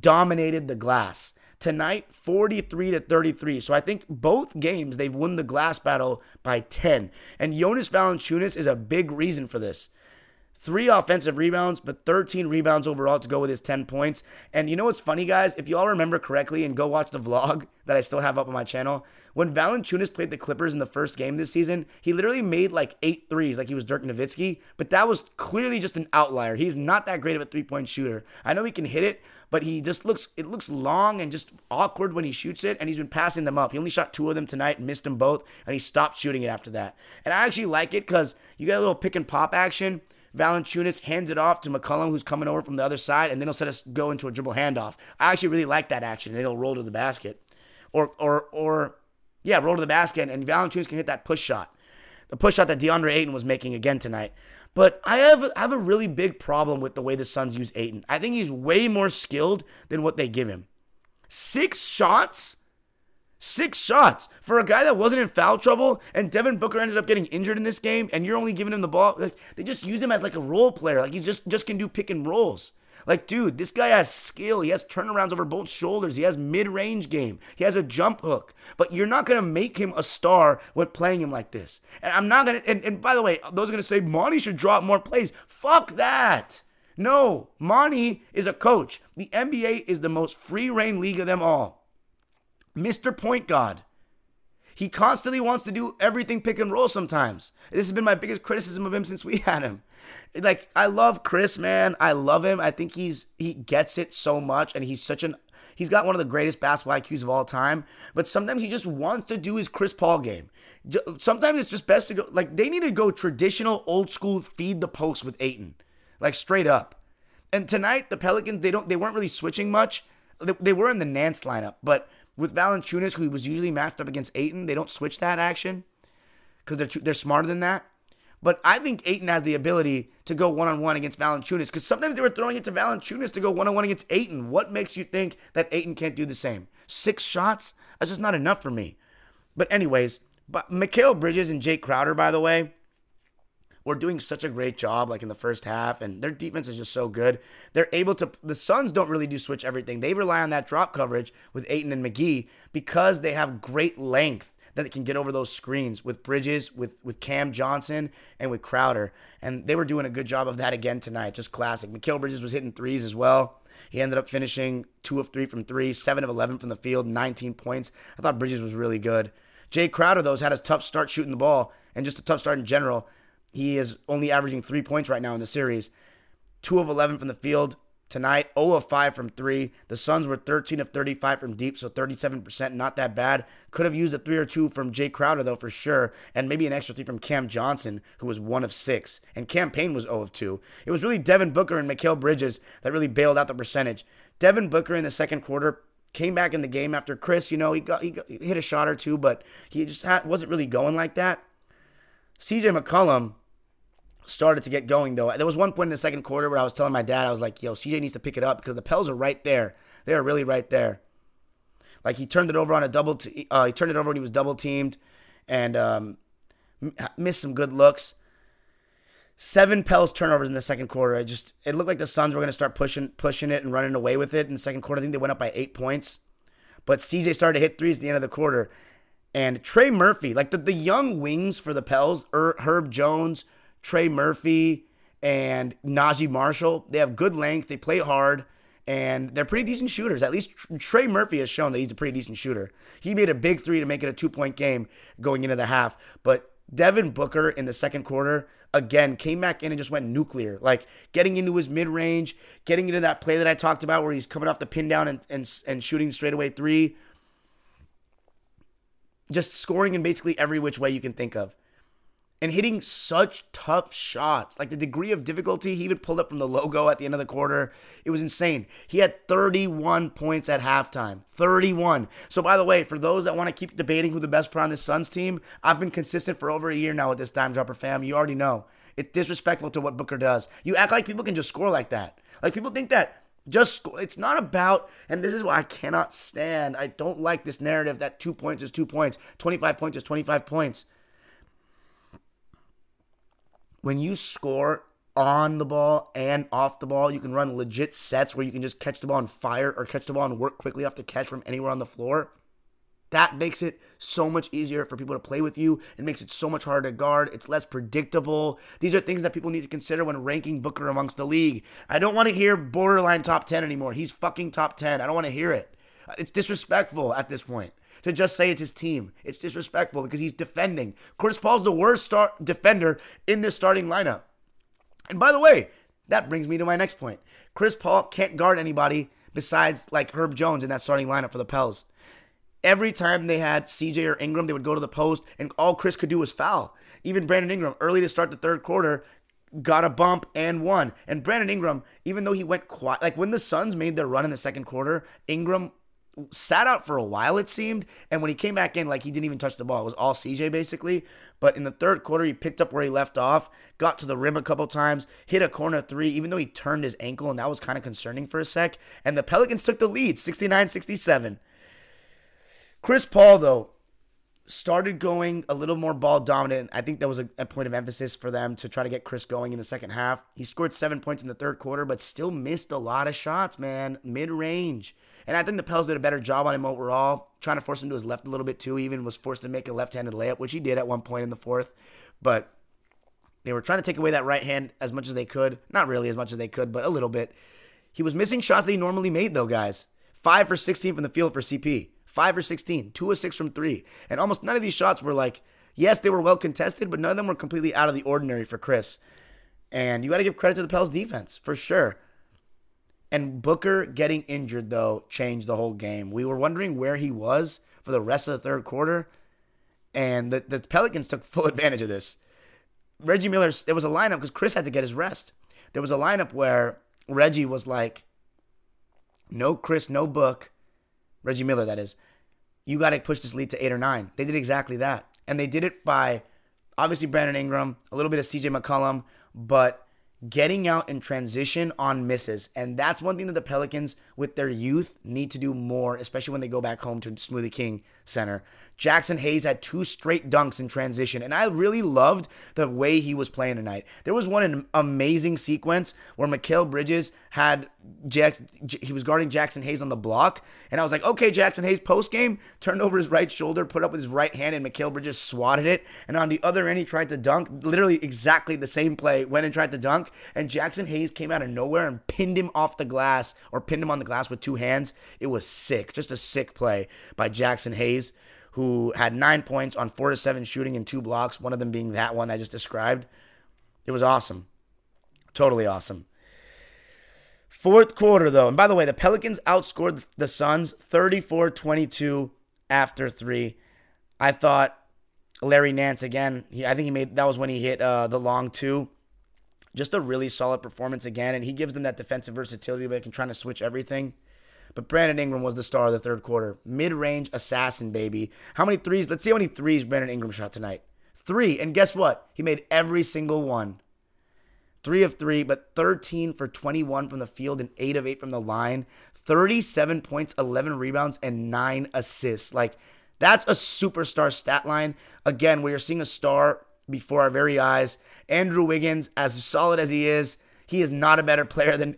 dominated the glass. Tonight, 43 to 33. So I think both games they've won the glass battle by 10. And Jonas Valanciunas is a big reason for this three offensive rebounds, but 13 rebounds overall to go with his 10 points. And you know what's funny, guys? If you all remember correctly and go watch the vlog that I still have up on my channel, when Valanciunas played the Clippers in the first game this season, he literally made like eight threes, like he was Dirk Nowitzki, but that was clearly just an outlier. He's not that great of a three point shooter. I know he can hit it, but he just looks it looks long and just awkward when he shoots it and he's been passing them up. He only shot two of them tonight and missed them both and he stopped shooting it after that. And I actually like it cuz you get a little pick and pop action Valanciunas hands it off to McCollum, who's coming over from the other side, and then he'll set us go into a dribble handoff. I actually really like that action. And he'll roll to the basket, or or or yeah, roll to the basket, and Valanciunas can hit that push shot, the push shot that DeAndre Ayton was making again tonight. But I have I have a really big problem with the way the Suns use Ayton. I think he's way more skilled than what they give him. Six shots Six shots for a guy that wasn't in foul trouble, and Devin Booker ended up getting injured in this game, and you're only giving him the ball. Like, they just use him as like a role player. Like he just just can do pick and rolls. Like, dude, this guy has skill. He has turnarounds over both shoulders. He has mid-range game. He has a jump hook. But you're not gonna make him a star when playing him like this. And I'm not gonna. And, and by the way, those are gonna say Monty should drop more plays. Fuck that. No, Monty is a coach. The NBA is the most free reign league of them all. Mr. Point God. He constantly wants to do everything pick and roll sometimes. This has been my biggest criticism of him since we had him. Like I love Chris, man. I love him. I think he's he gets it so much and he's such an He's got one of the greatest basketball IQs of all time, but sometimes he just wants to do his Chris Paul game. Sometimes it's just best to go like they need to go traditional old school feed the post with Ayton. Like straight up. And tonight the Pelicans they don't they weren't really switching much. They, they were in the Nance lineup, but with Valanciunas, who was usually matched up against Ayton. they don't switch that action because they're too, they're smarter than that. But I think Ayton has the ability to go one on one against Valanciunas because sometimes they were throwing it to Valanciunas to go one on one against Ayton. What makes you think that Ayton can't do the same? Six shots? That's just not enough for me. But anyways, but Mikal Bridges and Jae Crowder, by the way, were doing such a great job like in the first half and their defense is just so good they're able to the suns don't really do switch everything they rely on that drop coverage with Ayton and McGee because they have great length that can get over those screens with Bridges, with with Cam Johnson, and with Crowder. And they were doing a good job of that again tonight. Just classic. Mikal Bridges was hitting threes as well. He ended up finishing two of three from three, seven of 11 from the field, 19 points. I thought Bridges was really good. Jae Crowder, though, has had a tough start shooting the ball and just a tough start in general. He is only averaging three points right now in the series. Two of 11 from the field, tonight. 0 of 5 from 3. The Suns were 13 of 35 from deep, so 37%, not that bad. Could have used a 3 or 2 from Jae Crowder, though, for sure, and maybe an extra 3 from Cam Johnson, who was 1 of 6. And Cam Payne was 0 of 2. It was really Devin Booker and Mikal Bridges that really bailed out the percentage. Devin Booker in the second quarter came back in the game after Chris, you know, he got he, got, he hit a shot or two, but he just wasn't really going like that. CJ McCollum started to get going though. There was one point in the second quarter where I was telling my dad, I was like, "Yo, CJ needs to pick it up because the Pels are right there. They are really right there." Like he turned it over on a double. Uh, he turned it over when he was double teamed, and um, missed some good looks. Seven Pels turnovers in the second quarter. I just it looked like the Suns were going to start pushing pushing it and running away with it in the second quarter. I think they went up by eight points, but CJ started to hit threes at the end of the quarter. And Trey Murphy, like the, the young wings for the Pels, Herb Jones, Trey Murphy and Naji Marshall. They have good length, they play hard, and they're pretty decent shooters. At least Trey Murphy has shown that he's a pretty decent shooter. He made a big three to make it a two point game going into the half, but Devin Booker in the second quarter again came back in and just went nuclear, like getting into his mid range, getting into that play that I talked about where he's coming off the pin down and, and, and shooting straightaway three. Just scoring in basically every which way you can think of and hitting such tough shots. Like the degree of difficulty he even pulled up from the logo at the end of the quarter, it was insane. He had 31 points at halftime. 31. So, by the way, for those that want to keep debating who the best player on this Suns team, I've been consistent for over a year now with this dime dropper fam. You already know. It's disrespectful to what Booker does. You act like people can just score like that. Like people think that just. It's not about, and this is why I cannot stand. I don't like this narrative that two points is two points, 25 points is 25 points when you score on the ball and off the ball, you can run legit sets where you can just catch the ball and fire or catch the ball and work quickly off the catch from anywhere on the floor. That makes it so much easier for people to play with you. It makes it so much harder to guard. It's less predictable. These are things that people need to consider when ranking Booker amongst the league. I don't want to hear borderline top 10 anymore. He's fucking top 10. I don't want to hear it. It's disrespectful at this point to just say it's his team. It's disrespectful because he's defending. Chris Paul's the worst start defender in this starting lineup. And by the way, that brings me to my next point. Chris Paul can't guard anybody besides like Herb Jones in that starting lineup for the Pels. Every time they had CJ or Ingram, they would go to the post, and all Chris could do was foul. Even Brandon Ingram, early to start the third quarter, got a bump and won. And Brandon Ingram, even though he went quiet, like when the Suns made their run in the second quarter, Ingram sat out for a while, it seemed. And when he came back in, like he didn't even touch the ball. It was all CJ basically. But in the third quarter, he picked up where he left off, got to the rim a couple times, hit a corner three, even though he turned his ankle, and that was kind of concerning for a sec. And the Pelicans took the lead 69 67. Chris Paul, though, started going a little more ball dominant. I think that was a, a, point of emphasis for them to try to get Chris going in the second half. He scored seven points in the third quarter, but still missed a lot of shots, man, mid range. And I think the Pels did a better job on him overall, trying to force him to his left a little bit too. Even was forced to make a left handed layup, which he did at one point in the fourth. But they were trying to take away that right hand as much as they could. Not really as much as they could, but a little bit. He was missing shots that he normally made, though, guys. Five for 16 from the field for CP. Five for 16. Two of six from three. And almost none of these shots were like, yes, they were well contested, but none of them were completely out of the ordinary for Chris. And you got to give credit to the Pels defense, for sure. And Booker getting injured, though, changed the whole game. We were wondering where he was for the rest of the third quarter, and the, the Pelicans took full advantage of this. Reggie Miller, there was a lineup because Chris had to get his rest. There was a lineup where Reggie was like, no Chris, no Book, Reggie Miller, that is. You got to push this lead to eight or nine. They did exactly that. And they did it by obviously Brandon Ingram, a little bit of CJ McCollum, but getting out in transition on misses. And that's one thing that the Pelicans, with their youth, need to do more, especially when they go back home to Smoothie King Center. Jaxson Hayes had two straight dunks in transition, and I really loved the way he was playing tonight. There was one amazing sequence where Mikal Bridges had Jack, he was guarding Jaxson Hayes on the block, and I was like, okay, Jaxson Hayes post game turned over his right shoulder, put up with his right hand, and Mikal Bridges swatted it. And on the other end, he tried to dunk, literally exactly the same play, went and tried to dunk, and Jaxson Hayes came out of nowhere and pinned him off the glass or pinned him on the glass with two hands. It was sick, just a sick play by Jaxson Hayes who had nine points on four to seven shooting and two blocks, one of them being that one I just described. It was awesome. Totally awesome. Fourth quarter, though, and by the way, the Pelicans outscored the Suns 34 22 after three. I thought Larry Nance again, he, I think he made that was when he hit uh, the long two. Just a really solid performance again, and he gives them that defensive versatility where they can try to switch everything. But Brandon Ingram was the star of the third quarter. Mid range assassin, baby. How many threes? Let's see how many threes Brandon Ingram shot tonight. Three. And guess what? He made every single one. Three of three, but 13 for 21 from the field and 8 of 8 from the line. 37 points, 11 rebounds, and 9 assists. Like, that's a superstar stat line. Again, we are seeing a star before our very eyes. Andrew Wiggins, as solid as he is, he is not a better player than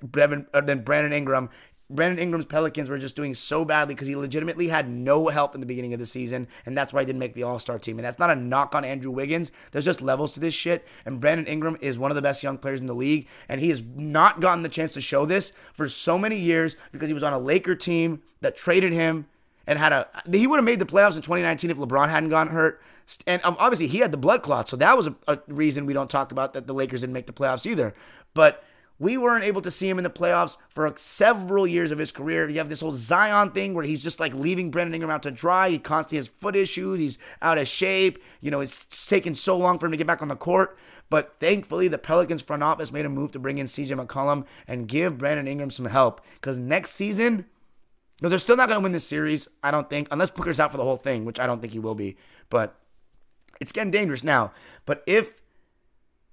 uh, than Brandon Ingram. Brandon Ingram's Pelicans were just doing so badly because he legitimately had no help in the beginning of the season, and that's why he didn't make the All Star team. And that's not a knock on Andrew Wiggins. There's just levels to this shit. And Brandon Ingram is one of the best young players in the league, and he has not gotten the chance to show this for so many years because he was on a Laker team that traded him and had a. He would have made the playoffs in 2019 if LeBron hadn't gotten hurt. And obviously, he had the blood clot, so that was a, a reason we don't talk about that the Lakers didn't make the playoffs either. But we weren't able to see him in the playoffs for several years of his career. You have this whole Zion thing where he's just like leaving Brandon Ingram out to dry. He constantly has foot issues. He's out of shape. You know, it's taken so long for him to get back on the court. But thankfully, the Pelicans front office made a move to bring in CJ McCollum and give Brandon Ingram some help. Because next season, because they're still not going to win this series, I don't think, unless Booker's out for the whole thing, which I don't think he will be. But it's getting dangerous now. But if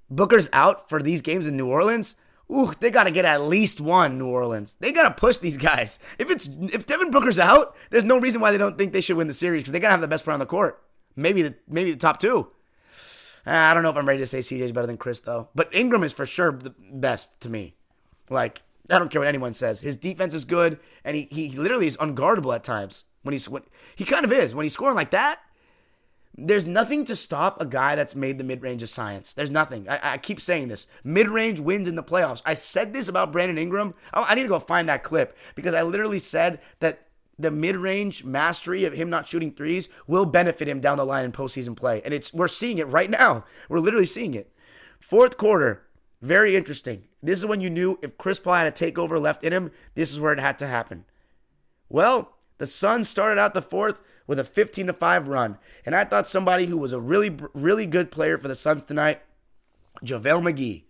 Booker's out for these games in New Orleans, Ooh, they got to get at least one, New Orleans. They got to push these guys. If it's if Devin Booker's out, there's no reason why they don't think they should win the series because they got to have the best player on the court. Maybe the maybe the top two. Ah, I don't know if I'm ready to say CJ's better than Chris though, but Ingram is for sure the best to me. Like I don't care what anyone says. His defense is good, and he he literally is unguardable at times when he's when he kind of is when he's scoring like that there's nothing to stop a guy that's made the mid range of science. There's nothing. I, I keep saying this. Mid range wins in the playoffs. I said this about Brandon Ingram. I, I need to go find that clip because I literally said that the mid range mastery of him not shooting threes will benefit him down the line in postseason play. And it's we're seeing it right now. We're literally seeing it. Fourth quarter, very interesting. This is when you knew if Chris Paul had a takeover left in him, this is where it had to happen. Well, the Suns started out the fourth with a 15 to 5 run. And I thought somebody who was a really, really good player for the Suns tonight, JaVale McGee.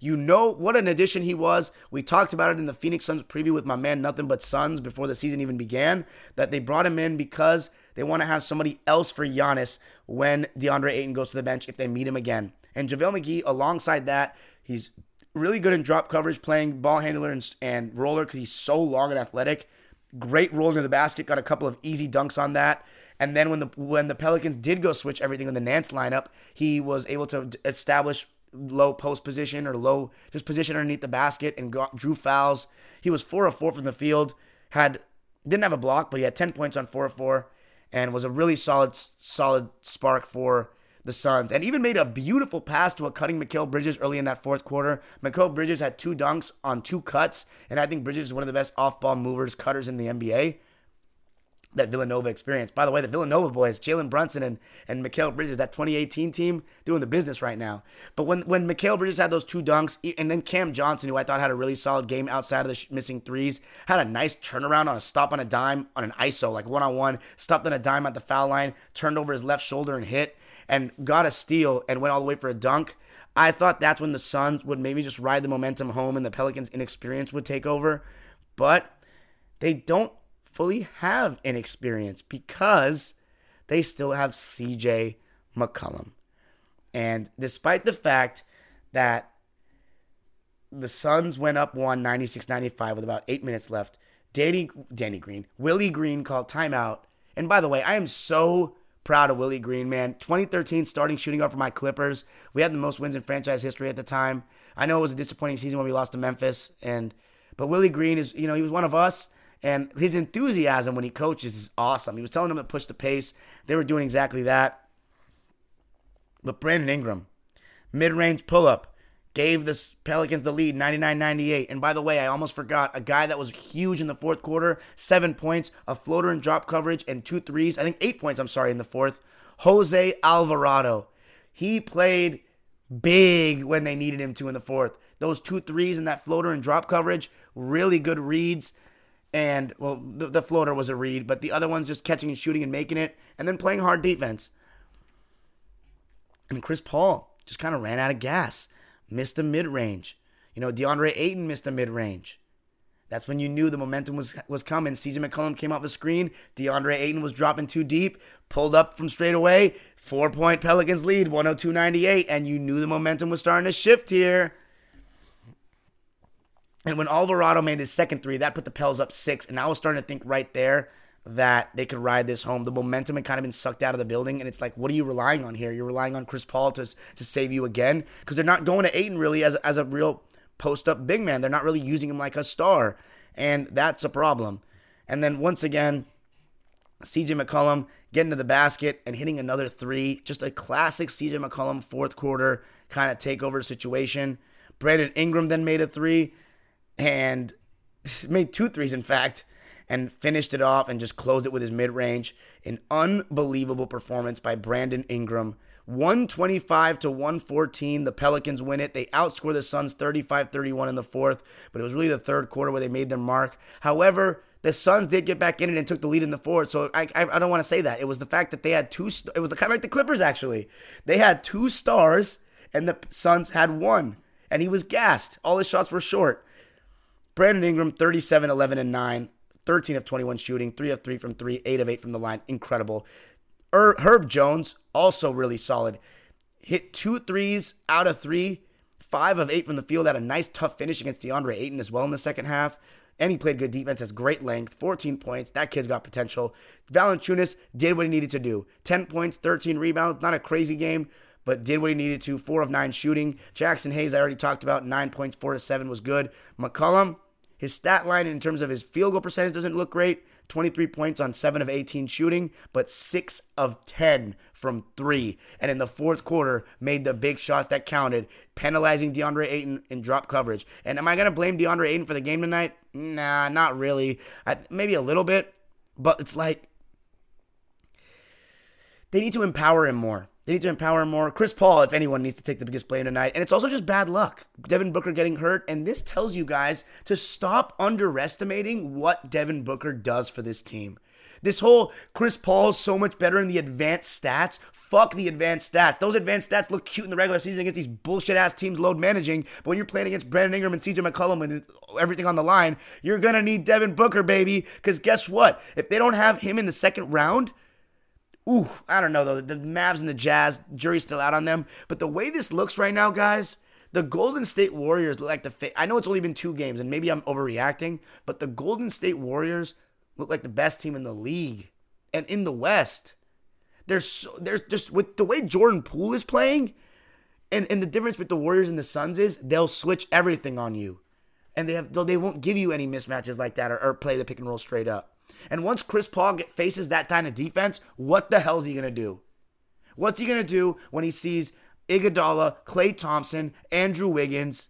You know what an addition he was. We talked about it in the Phoenix Suns preview with my man Nothing But Suns before the season even began. That they brought him in because they want to have somebody else for Giannis when DeAndre Ayton goes to the bench if they meet him again. And JaVale McGee, alongside that, he's really good in drop coverage, playing ball handler and, and roller because he's so long and athletic. Great rolling to the basket, got a couple of easy dunks on that. And then when the when the Pelicans did go switch everything in the Nance lineup, he was able to establish low post position or low just position underneath the basket and got, drew fouls. He was four of four from the field. Had didn't have a block, but he had ten points on four of four, and was a really solid solid spark for the Suns, and even made a beautiful pass to a cutting Mikal Bridges early in that fourth quarter. Mikal Bridges had two dunks on two cuts, and I think Bridges is one of the best off ball movers, cutters in the NBA. that Villanova experience. By the way, the Villanova boys, Jalen Brunson and, and Mikal Bridges, that 2018 team, doing the business right now. But when, when Mikal Bridges had those two dunks, and then Cam Johnson, who I thought had a really solid game outside of the sh- missing threes, had a nice turnaround on a stop on a dime on an ISO, like one on one, stopped on a dime at the foul line, turned over his left shoulder and hit, and got a steal and went all the way for a dunk. I thought that's when the Suns would maybe just ride the momentum home and the Pelicans' inexperience would take over. But they don't fully have inexperience because they still have CJ McCollum. And despite the fact that the Suns went up one 96-95 with about eight minutes left, Danny Danny Green, Willie Green called timeout. And by the way, I am so proud of Willie Green, man. 2013 starting shooting guard for my Clippers. We had the most wins in franchise history at the time. I know it was a disappointing season when we lost to Memphis, and but Willie Green is, you know, he was one of us. And his enthusiasm when he coaches is awesome. He was telling them to push the pace. They were doing exactly that. But Brandon Ingram, mid range pull up, gave the Pelicans the lead 99 98. And by the way, I almost forgot a guy that was huge in the fourth quarter seven points, a floater and drop coverage, and two threes. I think eight points, I'm sorry, in the fourth. Jose Alvarado. He played big when they needed him to in the fourth. Those two threes and that floater and drop coverage, really good reads. And, well, the, the floater was a read, but the other one's just catching and shooting and making it, and then playing hard defense. And Chris Paul just kind of ran out of gas, missed a mid range. You know, DeAndre Ayton missed a mid range. That's when you knew the momentum was was coming. CJ McCollum came off the screen. DeAndre Ayton was dropping too deep, pulled up from straight away. Four point Pelicans lead, 102 98. And you knew the momentum was starting to shift here. And when Alvarado made his second three, that put the Pels up six. And I was starting to think right there that they could ride this home. The momentum had kind of been sucked out of the building. And it's like, what are you relying on here? You're relying on Chris Paul to, to save you again? Because they're not going to Ayton really as, as a real post up big man. They're not really using him like a star. And that's a problem. And then once again, CJ McCollum getting to the basket and hitting another three. Just a classic CJ McCollum fourth quarter kind of takeover situation. Brandon Ingram then made a three and made two threes, in fact, and finished it off and just closed it with his mid range. An unbelievable performance by Brandon Ingram. 125 to 114. The Pelicans win it. They outscore the Suns 35 31 in the fourth, but it was really the third quarter where they made their mark. However, the Suns did get back in it and took the lead in the fourth. So I, I, I don't want to say that. It was the fact that they had two. It was kind of like the Clippers actually. They had two stars and the Suns had one, and he was gassed. All his shots were short. Brandon Ingram 37, 11, and 9. 13 of 21 shooting, 3 of 3 from 3, 8 of 8 from the line. Incredible. Er, Herb Jones, also really solid. Hit two threes out of three, 5 of 8 from the field. Had a nice, tough finish against DeAndre Ayton as well in the second half. And he played good defense, has great length, 14 points. That kid's got potential. Valanciunas did what he needed to do 10 points, 13 rebounds. Not a crazy game, but did what he needed to. 4 of 9 shooting. Jaxson Hayes, I already talked about, 9 points, 4 to 7 was good. McCollum, his stat line in terms of his field goal percentage doesn't look great. 23 points on 7 of 18 shooting, but 6 of 10 from 3. And in the fourth quarter, made the big shots that counted, penalizing DeAndre Ayton in drop coverage. And am I going to blame DeAndre Ayton for the game tonight? Nah, not really. I, maybe a little bit, but it's like they need to empower him more. They need to empower more. Chris Paul, if anyone, needs to take the biggest blame tonight. And it's also just bad luck. Devin Booker getting hurt. And this tells you guys to stop underestimating what Devin Booker does for this team. This whole Chris Paul is so much better in the advanced stats. Fuck the advanced stats. Those advanced stats look cute in the regular season against these bullshit ass teams load managing. But when you're playing against Brandon Ingram and CJ McCollum and everything on the line, you're going to need Devin Booker, baby. Because guess what? If they don't have him in the second round, Ooh, I don't know though. The Mavs and the Jazz, jury's still out on them. But the way this looks right now, guys, the Golden State Warriors look like the. Fa- I know it's only been two games, and maybe I'm overreacting, but the Golden State Warriors look like the best team in the league and in the West. There's so, there's just with the way Jordan Poole is playing, and and the difference with the Warriors and the Suns is they'll switch everything on you, and they have they won't give you any mismatches like that or, or play the pick and roll straight up. And once Chris Paul get, faces that kind of defense, what the hell is he going to do? What's he going to do when he sees Iguodala, Klay Thompson, Andrew Wiggins?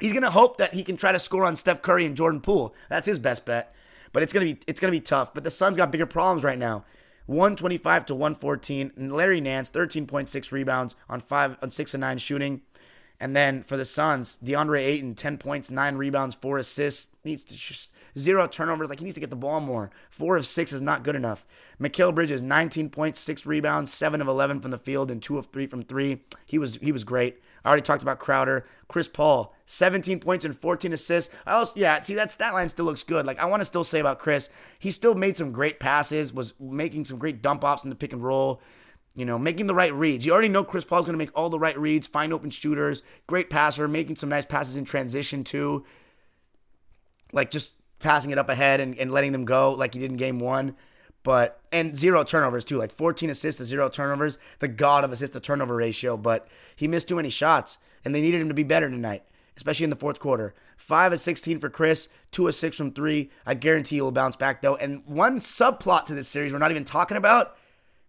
He's going to hope that he can try to score on Steph Curry and Jordan Poole. That's his best bet. but it's gonna be it's gonna be tough. But the Suns got bigger problems right now. 125 to 114. And Larry Nance, 13.6 rebounds on five on six and nine shooting. And then for the Suns, DeAndre Ayton, 10 points, nine rebounds, four assists. Needs to just zero turnovers. Like he needs to get the ball more. Four of six is not good enough. Mikal Bridges, 19 points, six rebounds, seven of 11 from the field, and two of three from three. He was he was great. I already talked about Crowder. Chris Paul, 17 points and 14 assists. I also, yeah, see, that stat line still looks good. Like, I want to still say about Chris, he still made some great passes, was making some great dump offs in the pick and roll, you know, making the right reads. You already know Chris Paul's going to make all the right reads, find open shooters, great passer, making some nice passes in transition, too. Like, just passing it up ahead and, and letting them go like he did in game one. But and zero turnovers too, like 14 assists to zero turnovers, the god of assist to turnover ratio. But he missed too many shots, and they needed him to be better tonight, especially in the fourth quarter. Five of 16 for Chris, two of six from three. I guarantee he'll bounce back though. And one subplot to this series we're not even talking about: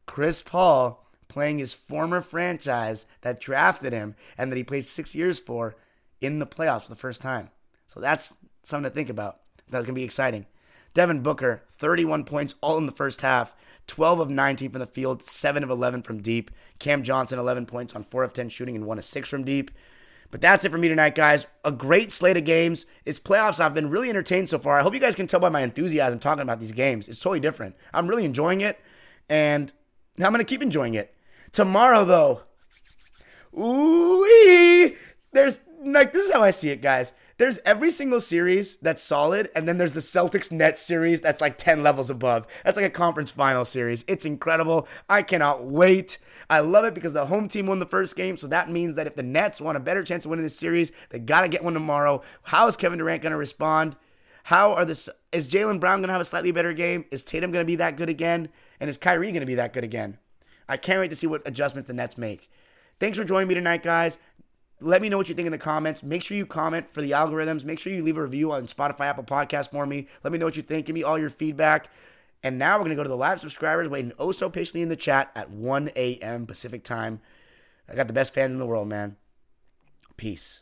Chris Paul playing his former franchise that drafted him and that he played six years for in the playoffs for the first time. So that's something to think about. That's gonna be exciting. Devin Booker, 31 points all in the first half, 12 of 19 from the field, 7 of 11 from deep. Cam Johnson, 11 points on 4 of 10 shooting and 1 of 6 from deep. But that's it for me tonight, guys. A great slate of games. It's playoffs. I've been really entertained so far. I hope you guys can tell by my enthusiasm talking about these games. It's totally different. I'm really enjoying it, and I'm going to keep enjoying it. Tomorrow, though, ooh, there's like this is how I see it, guys there's every single series that's solid, and then there's the Celtics Nets series that's like 10 levels above. That's like a conference final series. It's incredible. I cannot wait. I love it because the home team won the first game, so that means that if the Nets want a better chance of winning this series, they got to get one tomorrow. How is Kevin Durant going to respond? How are this? is Jaylen Brown going to have a slightly better game? Is Tatum going to be that good again? And is Kyrie going to be that good again? I can't wait to see what adjustments the Nets make. Thanks for joining me tonight, guys. Let me know what you think in the comments. Make sure you comment for the algorithms. Make sure you leave a review on Spotify, Apple Podcast for me. Let me know what you think. Give me all your feedback. And now we're going to go to the live subscribers waiting oh so patiently in the chat at 1 a.m. Pacific time. I got the best fans in the world, man. Peace.